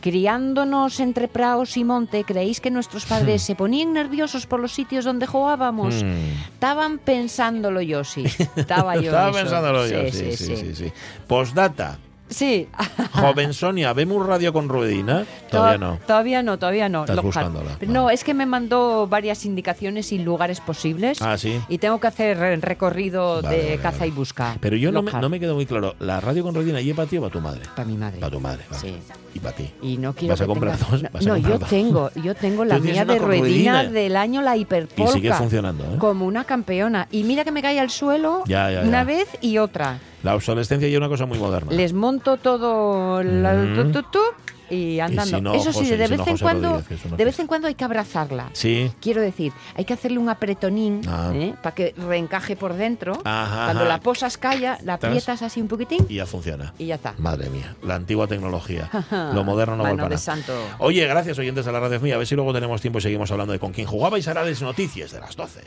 Criándonos entre praos y monte, ¿creéis que nuestros padres se ponían nerviosos por los sitios donde jugábamos? Hmm. Estaban pensándolo yo, sí. Estaba yo Estaba pensándolo yo, sí, sí, sí. sí. Postdata. Sí. Joven Sonia, ¿vemos radio con ruedina? Todavía no. Todavía no, todavía no. Estás buscándola. No, es que me mandó varias indicaciones y lugares posibles. Ah, sí. Y tengo que hacer el recorrido Vale, de vale, caza y busca. Pero yo no me, no me quedo muy claro. ¿La radio con ruedina y para ti o para tu madre? Para mi madre. Para tu madre, vale. Sí. Y para ti. Y no quiero ¿Vas a comprar tenga- dos? No, ¿Vas a no, comprar yo dos? tengo, yo tengo la mía de ruedina ruedina. del año la hiperpolka. Y sigue funcionando, ¿eh? Como una campeona. Y mira que me cae al suelo Ya, ya, una vez y otra. La obsolescencia ya es una cosa muy moderna. Les monto todo la- Mm. tu, tu, tu, y andando. si no, Eso sí, José, de y si vez no, en cuando, Rodríguez, de vez en cuando hay que abrazarla. Sí. Quiero decir, hay que hacerle un apretonín Ah. para que reencaje por dentro. Ajá, Cuando ajá. la posas calla, la aprietas así un poquitín Y ya funciona. y ya está. Madre mía, la antigua tecnología. Lo moderno no Mano de santo. Oye, gracias oyentes de la radio mía. A ver si luego tenemos tiempo y seguimos hablando de con quién jugaba y será las noticias de las 12.